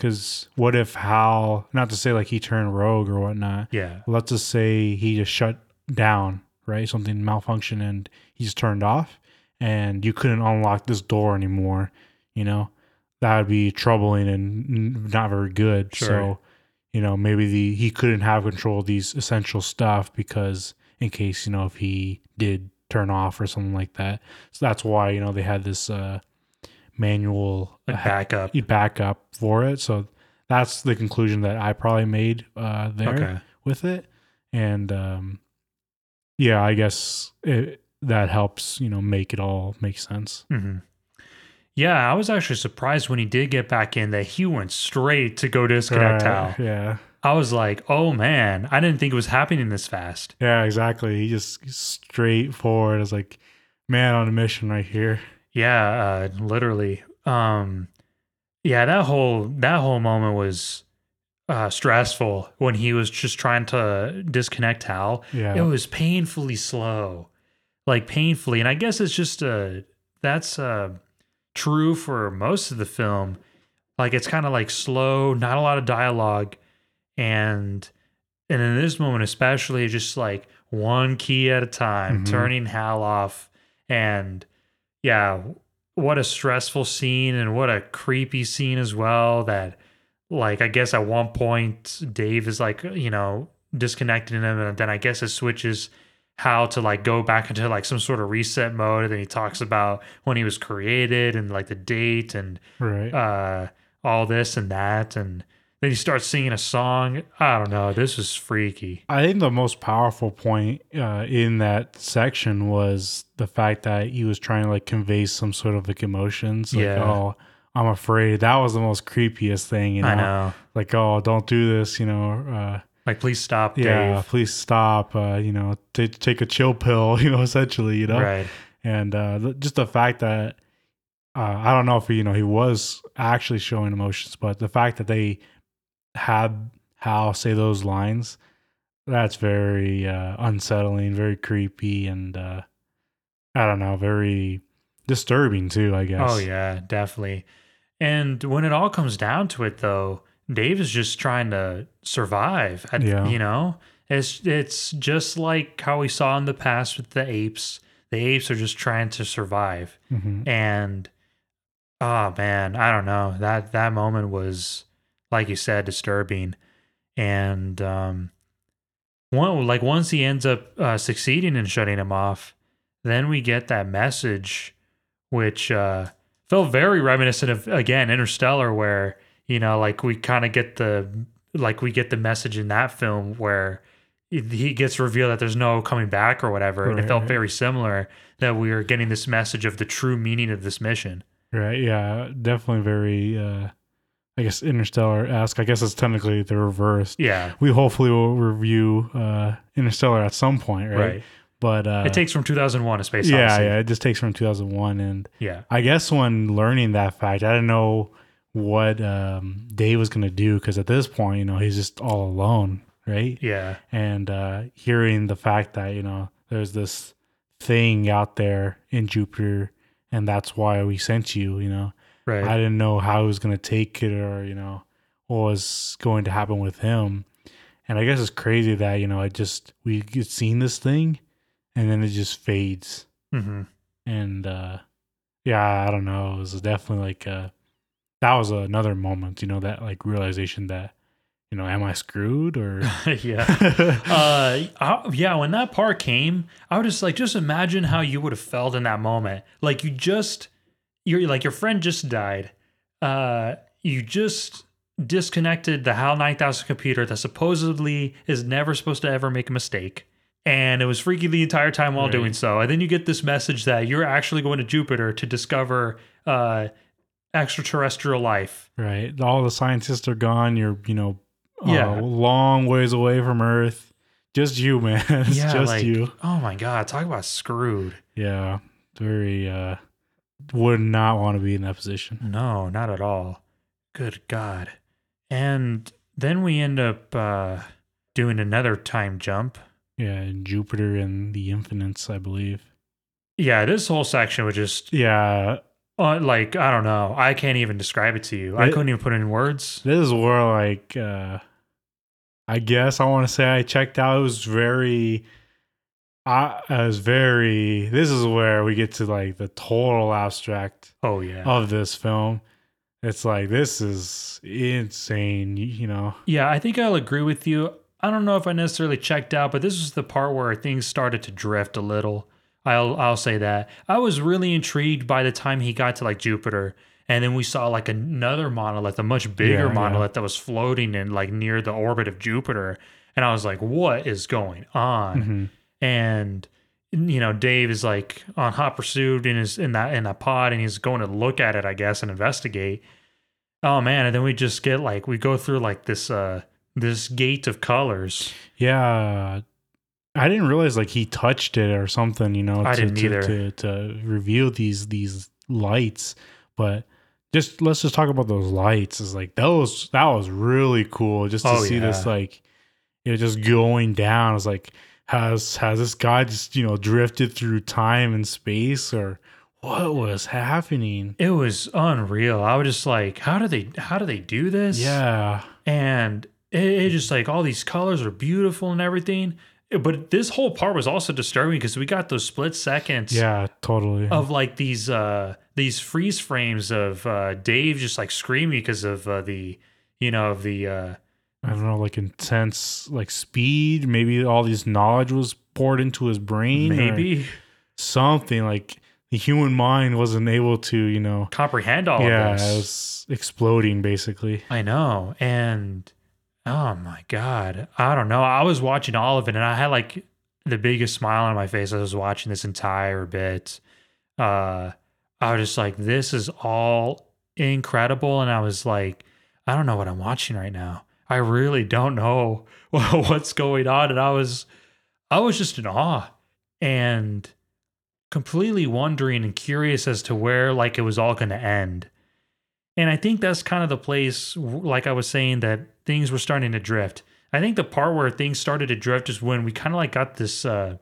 because what if Hal, not to say like he turned rogue or whatnot, Yeah. let's just say he just shut down, right? Something malfunctioned and he's turned off and you couldn't unlock this door anymore, you know? That would be troubling and not very good. Sure. So, you know, maybe the he couldn't have control of these essential stuff because in case, you know, if he did turn off or something like that. So that's why, you know, they had this uh manual backup. backup for it. So that's the conclusion that I probably made uh, there Okay. with it. And um, yeah, I guess it, that helps, you know, make it all make sense. hmm Yeah, I was actually surprised when he did get back in that he went straight to go disconnect Right. Yeah. I was like, oh man, I didn't think it was happening this fast. Yeah, exactly. He just straightforward is like man on a mission right here. Yeah, uh, literally. Um, yeah, that whole that whole moment was uh, stressful when he was just trying to disconnect Hal. Yeah. It was painfully slow, like painfully, and I guess it's just uh that's uh true for most of the film. Like it's kind of like slow, not a lot of dialogue, and and in this moment especially, just like one key at a time, Mhm. turning Hal off, and yeah, what a stressful scene and what a creepy scene as well. That like I guess at one point Dave is like you know disconnecting him, and then I guess it switches how to like go back into like some sort of reset mode. And then he talks about when he was created and like the date and right. uh all this and that and then he starts singing a song. I don't know. This is freaky. I think the most powerful point uh, in that section was the fact that he was trying to like convey some sort of like emotions. Like, Yeah. oh, I'm afraid. That was the most creepiest thing, you know? I know. Like, oh, don't do this, you know? Uh, Like, please stop, yeah, Dave. please stop. Uh, you know, t- take a chill pill, you know, essentially, you know? Right. And uh, th- just the fact that uh, I don't know if you know he was actually showing emotions, but the fact that they had Hal say those lines, that's very uh, unsettling, very creepy, and uh, I don't know, very disturbing too. I guess. Oh yeah, definitely. And when it all comes down to it, though, Dave is just trying to survive. At, Yeah. You know, it's it's just like how we saw in the past with the apes. The apes are just trying to survive. hmm and oh man i don't know that that moment was like you said disturbing and um one like once he ends up uh, succeeding in shutting him off then we get that message which uh felt very reminiscent of again interstellar where you know like we kind of get the like we get the message in that film where he gets revealed that there's no coming back or whatever and it felt right. very similar that we are getting this message of the true meaning of this mission Right. Yeah. Definitely very. Uh, I guess Interstellar esque. I guess it's technically the reverse. yeah We hopefully will review uh, Interstellar at some point, right? right, But uh, it takes from 2001 a space yeah, odyssey yeah. It just takes from 2001, and yeah I guess when learning that fact, I didn't know what um, Dave was gonna do because at this point, you know, he's just all alone, right? yeah And uh, hearing the fact that you know there's this thing out there in Jupiter, and that's why we sent you. You know, right. I didn't know how he was gonna take it or you know what was going to happen with him. And I guess it's crazy that you know I just we get seen this thing, and then it just fades. Hmm and uh yeah i don't know. It was definitely like uh that was another moment you know that like realization that you know am i screwed or yeah. Uh I- yeah when that part came i was just like just imagine how you would have felt in that moment. Like you just you're like your friend just died uh you just disconnected the hal 9000 computer that supposedly is never supposed to ever make a mistake and it was freaky the entire time while Right. doing so. And then you get this message that you're actually going to jupiter to discover uh extraterrestrial life. Right. All the scientists are gone. You're you know Yeah. a long ways away from earth. Just you man. It's yeah just like you. oh my god talk about screwed. Yeah. Very uh would not want to be in that position No, not at all. Good God. And then we end up uh, doing another time jump. yeah jupiter and the infinites i believe Yeah, this whole section was just yeah uh, like, I don't know. I can't even describe it to you. I couldn't even put it in words. this is where like uh i guess i want to say i checked out it was very i I was very this is where we get to like the total abstract Oh, yeah. of this film it's like this is insane you, know Yeah, I think I'll agree with you. I don't know if I necessarily checked out, but this is the part where things started to drift a little. I'll I'll say that. I was really intrigued by the time he got to like Jupiter and then we saw like another monolith, a much bigger Yeah, yeah. monolith that was floating in like near the orbit of Jupiter. And I was like, what is going on? Mhm. And you know Dave is like on hot pursuit in his in that in that pod and he's going to look at it I guess and investigate oh man and then we just get like we go through like this uh this gate of colors Yeah. I didn't realize like he touched it or something, you know, I to, didn't to, either. to to reveal these these lights. But just let's just talk about those lights. Is like those that was really cool just to Oh, see this yeah. like it just going down. It's like has has this guy just you know drifted through time and space or what was happening? it was unreal I was just like how do they how do they do this Yeah, and it, it just like all these colors are beautiful and everything but this whole part was also disturbing because we got those split seconds yeah, totally. of like these uh these freeze frames of uh Dave just like screaming because of uh, the you know of the uh I don't know, like intense like speed. Maybe all this knowledge was poured into his brain. maybe something like the human mind wasn't able to, you know. comprehend all yeah, of this. it was exploding basically. I know. And oh my God. I don't know. I was watching all of it and I had like the biggest smile on my face. I was watching this entire bit. Uh I was just like, this is all incredible. And I was like, I don't know what I'm watching right now. I really don't know what's going on. And I was I was just in awe and completely wondering and curious as to where like it was all going to end. And I think that's kind of the place, like I was saying, that things were starting to drift. I think the part where things started to drift is when we kind of like got this, uh,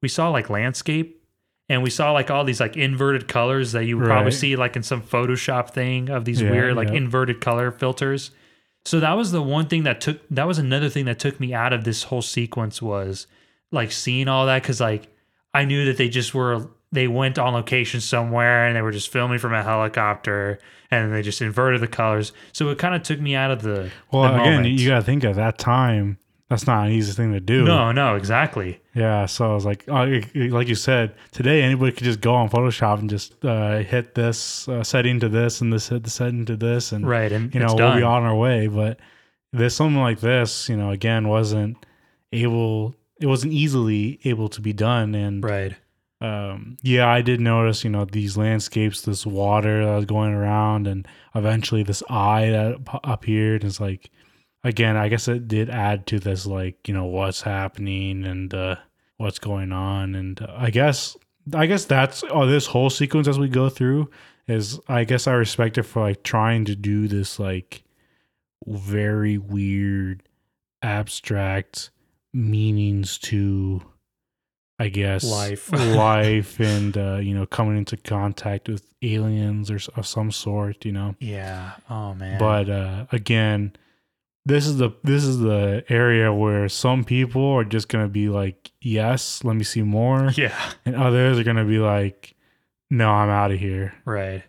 we saw like landscape and we saw like all these like inverted colors that you would probably see like in some Photoshop thing of these Yeah, weird like yeah. inverted color filters. So that was the one thing that took, that was another thing that took me out of this whole sequence was like seeing all that. Cause like I knew that they just were, they went on location somewhere and they were just filming from a helicopter and they just inverted the colors. So it kind of took me out of the, Well, the again, moment. you got to think at that time that's not an easy thing to do. no, no, exactly. Yeah, so I was like, it- it- like you said, today anybody could just go on Photoshop and just uh, hit this uh, setting to this and this hit the setting to this, and Right. And you know we'll be on our way. But there's something like this, you know, again, wasn't able, it wasn't easily able to be done, and right. um, yeah, I did notice, you know, these landscapes, this water that was going around, and eventually this eye that appeared. Is like, again, I guess it did add to this, like, you know, what's happening and uh, what's going on, and uh, I guess, I guess that's oh, this whole sequence as we go through is, I guess, I respect it for like trying to do this like very weird, abstract meanings to I guess Life. life, and uh, you know, coming into contact with aliens or of some sort, you know. Yeah. Oh man. But uh, again, this is the this is the area where some people are just gonna be like, "Yes, let me see more," yeah. and others are gonna be like, "No, I'm out of here." Right.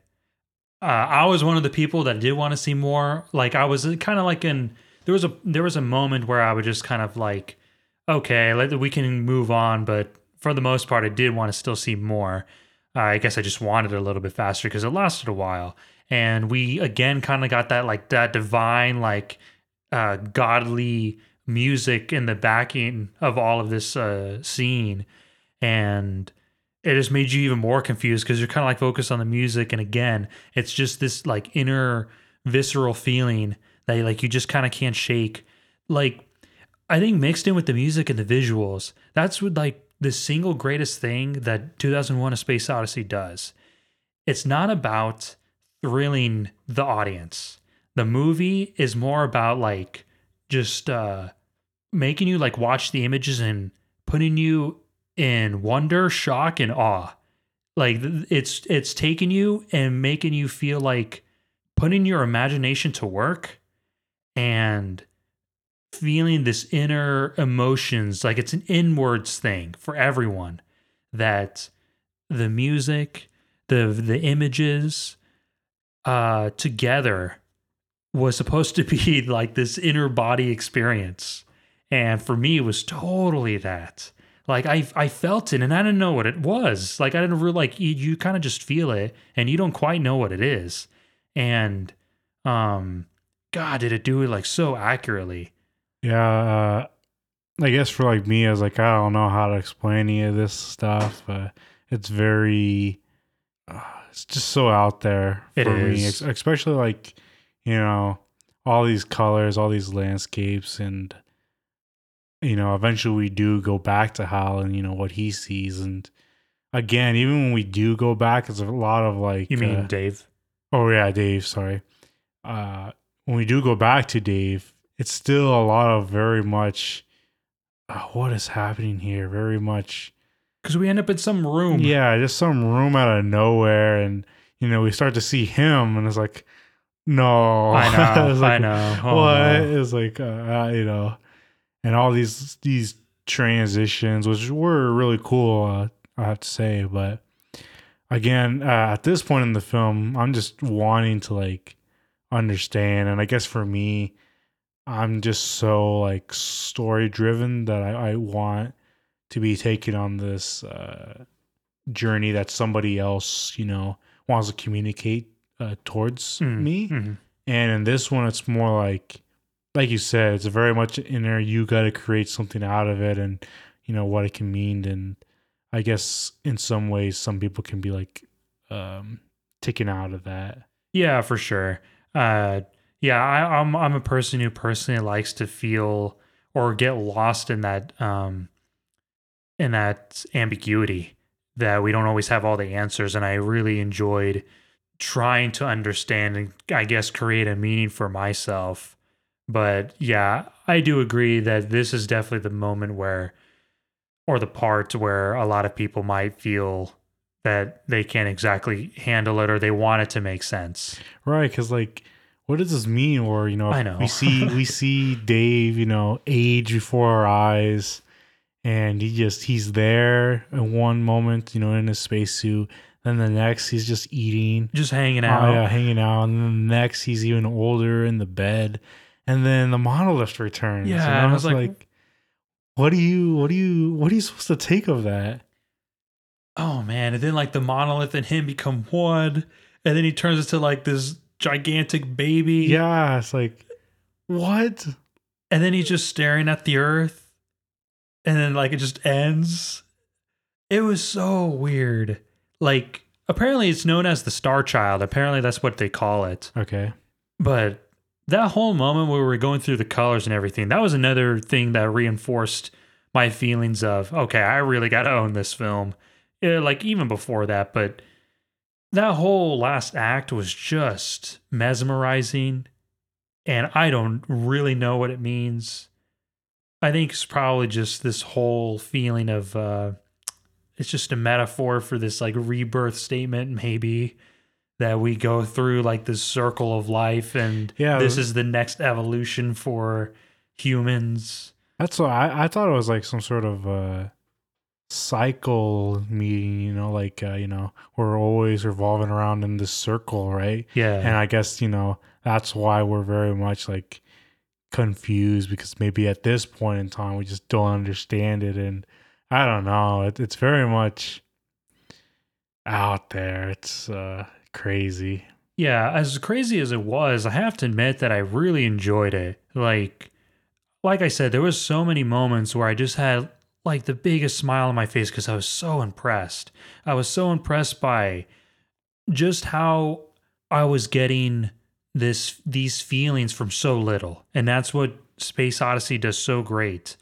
Uh, I was one of the people that did want to see more. Like I was kind of like in there was a there was a moment where I would just kind of like, okay, let, we can move on. But for the most part, I did want to still see more. Uh, I guess I just wanted it a little bit faster because it lasted a while, and we again kind of got that like that divine like uh, godly music in the backing of all of this uh, scene, and it just made you even more confused because you're kind of like focused on the music. And again it's just this like inner visceral feeling that like you just kind of can't shake. Like i think mixed in with the music and the visuals that's what like the single greatest thing that 2001 a space odyssey does. It's not about thrilling the audience the movie is more about like just uh making you like watch the images and putting you in wonder, shock, and awe. Like it's it's taking you and making you feel like putting your imagination to work and feeling this inner emotions like it's an inwards thing for everyone that the music the the images uh together was supposed to be like this inner body experience and for me it was totally that like I I felt it and I didn't know what it was. Like I didn't really like you, you kind of just feel it and you don't quite know what it is. and um god did it do it like so accurately Yeah, uh, I guess for like me, I was like, I don't know how to explain any of this stuff. But it's very, uh, it's just so out there It for me, is. especially like you know all these colors, all these landscapes, and you know eventually we do go back to Hal and you know what he sees, and again, even when we do go back, it's a lot of like you mean uh, dave Oh yeah, Dave. Sorry. Uh, when we do go back to Dave, it's still a lot of very much. Uh, what is happening here? Very much. because we end up in some room Yeah, just some room out of nowhere, and you know we start to see him, and it's like, no, i know i like, know Oh, what? no. It's like uh, uh, you know, and all these these transitions, which were really cool. Uh, I have to say, but again, uh, at this point in the film, I'm just wanting to like understand, and I guess for me, I'm just so like story driven that I, I want to be taken on this uh, journey that somebody else, you know, wants to communicate uh, towards Mm, me. mhm. And in this one, it's more like, like you said, it's very much in there. You got to create something out of it, and you know what it can mean. And I guess in some ways, some people can be like um, taken out of that. Yeah, for sure. Uh, yeah, I, I'm I'm a person who personally likes to feel or get lost in that um, in that ambiguity that we don't always have all the answers, and I really enjoyed trying to understand and I guess create a meaning for myself. But yeah, I do agree that this is definitely the moment where, or the part where a lot of people might feel that they can't exactly handle it or they want it to make sense. Right, because like, what does this mean? Or you know, I know. we see we see Dave, you know, age before our eyes, and he just he's there in one moment, you know, in his spacesuit. Then the next, he's just eating, Just hanging oh, out. yeah, hanging out. And then the next, he's even older in the bed, and then the monolith returns. Yeah, and I I was was like- like, what do you, what do you, what are you supposed to take of that? Oh man, and then like the monolith and him become one, and then he turns into like this gigantic baby. Yeah, it's like, what? And then he's just staring at the earth. And then like it just ends. It was so weird. Like apparently it's known as the Star Child. Apparently that's what they call it. Okay, But that whole moment where we were going through the colors and everything, that was another thing that reinforced my feelings of, okay, I really got to own this film. Yeah, like even before that, but that whole last act was just mesmerizing. And I don't really know what it means. I think it's probably just this whole feeling of, uh, it's just a metaphor for this like rebirth statement, maybe that we go through like this circle of life and Yeah, this is the next evolution for humans. That's what I, I thought it was like some sort of uh cycle meeting, you know, like uh, you know, we're always revolving around in this circle, right? yeah. And I guess, you know, that's why we're very much like confused because maybe at this point in time we just don't understand it and I don't know. It, it's very much out there. It's uh crazy. yeah as crazy as it was i have to admit that i really enjoyed it like like i said there was so many moments where i just had like the biggest smile on my face because i was so impressed i was so impressed by just how i was getting this these feelings from so little and that's what space odyssey does so great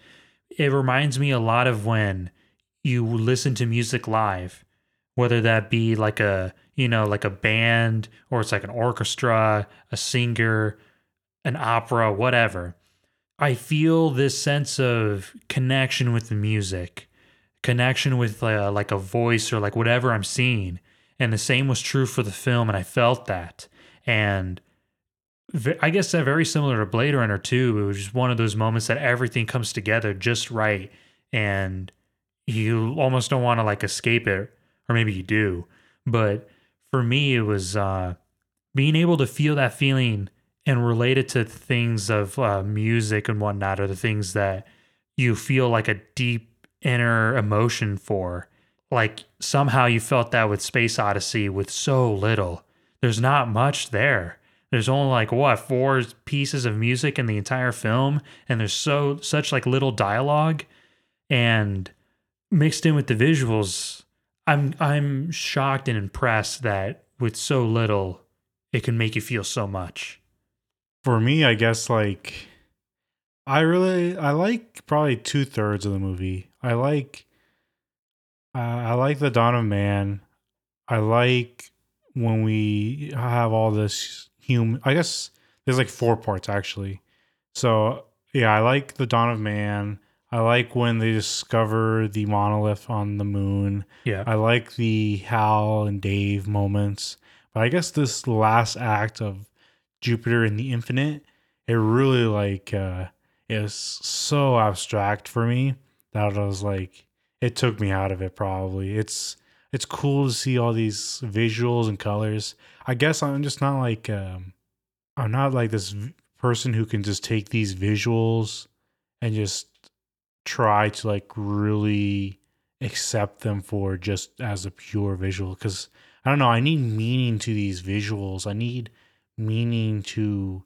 it reminds me a lot of when you listen to music live whether that be like a you know like a band or it's like an orchestra a singer an opera whatever. I feel this sense of connection with the music connection with uh, like a voice or like whatever i'm seeing. And the same was true for the film and i felt that. And I guess that very similar to Blade Runner too. It was just one of those moments that everything comes together just right, and you almost don't want to like escape it, or maybe you do. But for me, it was uh, being able to feel that feeling and relate it to things of uh, music and whatnot, or the things that you feel like a deep inner emotion for. Like somehow you felt that with Space Odyssey with so little there's not much there. There's only like what four pieces of music in the entire film, and there's so such like little dialogue, and mixed in with the visuals, I'm I'm shocked and impressed that with so little, it can make you feel so much. For me, I guess like I really I like probably two thirds of the movie. I like uh, I like the Dawn of Man. I like when we have all this human. I guess there's like four parts actually. So yeah, I like the Dawn of Man. I like when they discover the monolith on the moon. Yeah. I like the Hal and Dave moments. But I guess this last act of Jupiter and the Infinite, it really like uh is so abstract for me that I was like it took me out of it probably. It's it's cool to see all these visuals and colors. I guess I'm just not like um I'm not like this v- person who can just take these visuals and just try to like really accept them for just as a pure visual cuz I don't know, I need meaning to these visuals. I need meaning to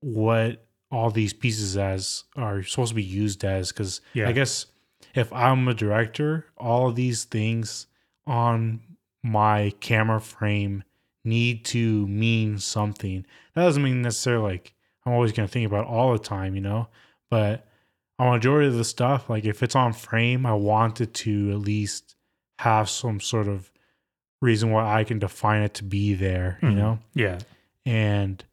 what all these pieces as are supposed to be used as cuz Yeah. I guess if I'm a director, all of these things on my camera frame need to mean something. That doesn't mean necessarily like I'm always going to think about all the time, you know, but a majority of the stuff, like if it's on frame, I want it to at least have some sort of reason why I can define it to be there, you Mhm. know? Yeah. and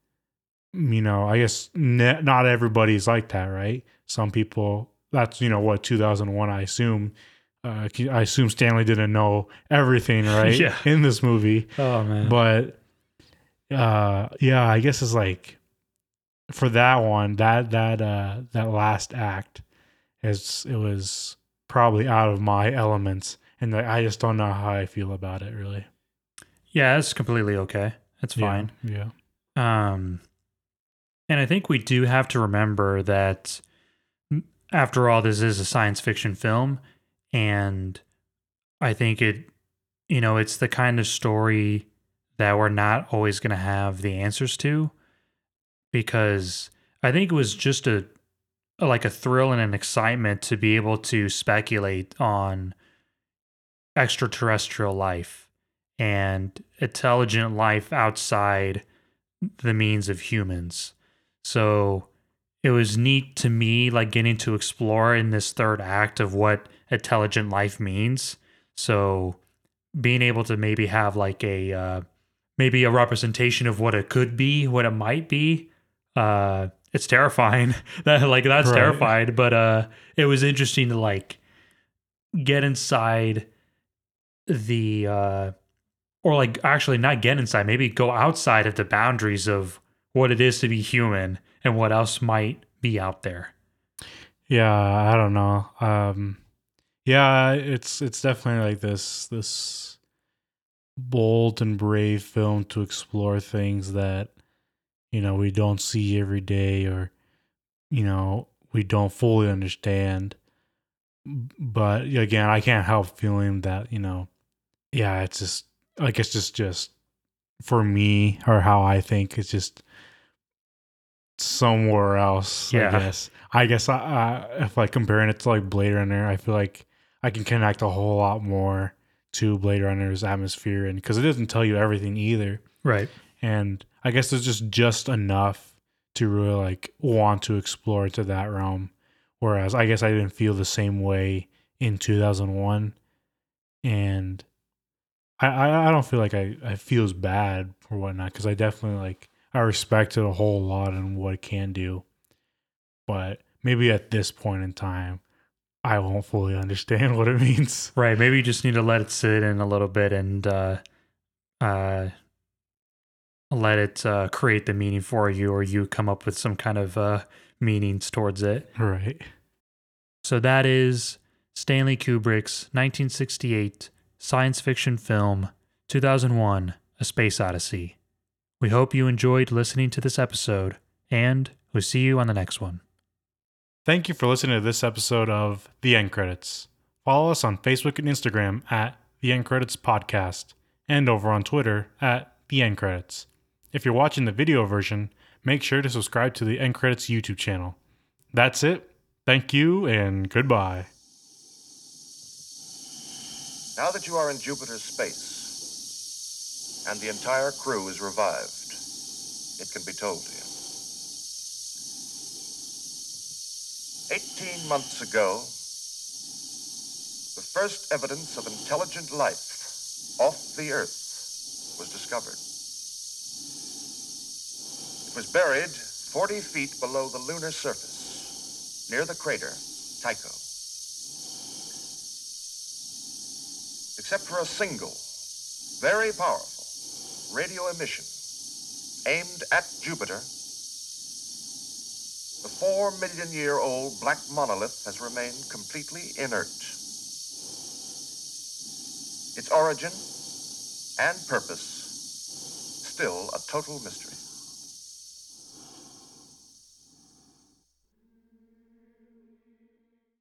you know i guess ne- not everybody's like that right some people that's you know what 2001 i assume uh, i assume stanley didn't know everything right Yeah. in this movie Oh man. but uh yeah i guess it's like for that one that that uh that last act is it was probably out of my elements and i just don't know how i feel about it really yeah, it's completely okay. It's fine. yeah Um, and I think we do have to remember that, after all, this is a science fiction film, and I think it, you know, it's the kind of story that we're not always going to have the answers to, because I think it was just a, like a thrill and an excitement to be able to speculate on extraterrestrial life and intelligent life outside the means of humans. So it was neat to me, like getting to explore in this third act of what intelligent life means. So being able to maybe have like a uh, maybe a representation of what it could be, what it might be. Uh, it's terrifying. that like that's Right. terrifying, but uh, it was interesting to like get inside the uh or like actually not get inside maybe go outside of the boundaries of what it is to be human and what else might be out there Yeah, I don't know. Um yeah, it's it's definitely like this this bold and brave film to explore things that you know we don't see every day or you know we don't fully understand. But again, I can't help feeling that, you know, yeah, it's just like it's just just for me or how I think it's just somewhere else. Yeah. I guess. I guess I, I, if like comparing it to like Blade Runner, I feel like I can connect a whole lot more to Blade Runner's atmosphere, and because it doesn't tell you everything either, right and I guess there's just just enough to really like want to explore to that realm. Whereas I guess I didn't feel the same way in 2001, and I I, I don't feel like I I feels bad or whatnot because I definitely like I respect it a whole lot and what it can do, but maybe at this point in time. I won't fully understand what it means. right maybe you just need to let it sit in a little bit and uh uh let it uh create the meaning for you or you come up with some kind of uh meanings towards it Right. so that is stanley kubrick's 1968 science fiction film 2001 a space odyssey we hope you enjoyed listening to this episode and we'll see you on the next one Thank you for listening to this episode of The End Credits. Follow us on Facebook and Instagram at The End Credits Podcast and over on Twitter at the end credits. If you're watching the video version, make sure to subscribe to the end credits YouTube channel. That's it. Thank you and goodbye. Now that you are in Jupiter's space, and the entire crew is revived, it can be told to you. Eighteen months ago, the first evidence of intelligent life off the Earth was discovered. It was buried 40 feet below the lunar surface, near the crater Tycho. Except for a single, very powerful radio emission aimed at Jupiter, the four million year old black monolith has remained completely inert. Its origin and purpose still a total mystery.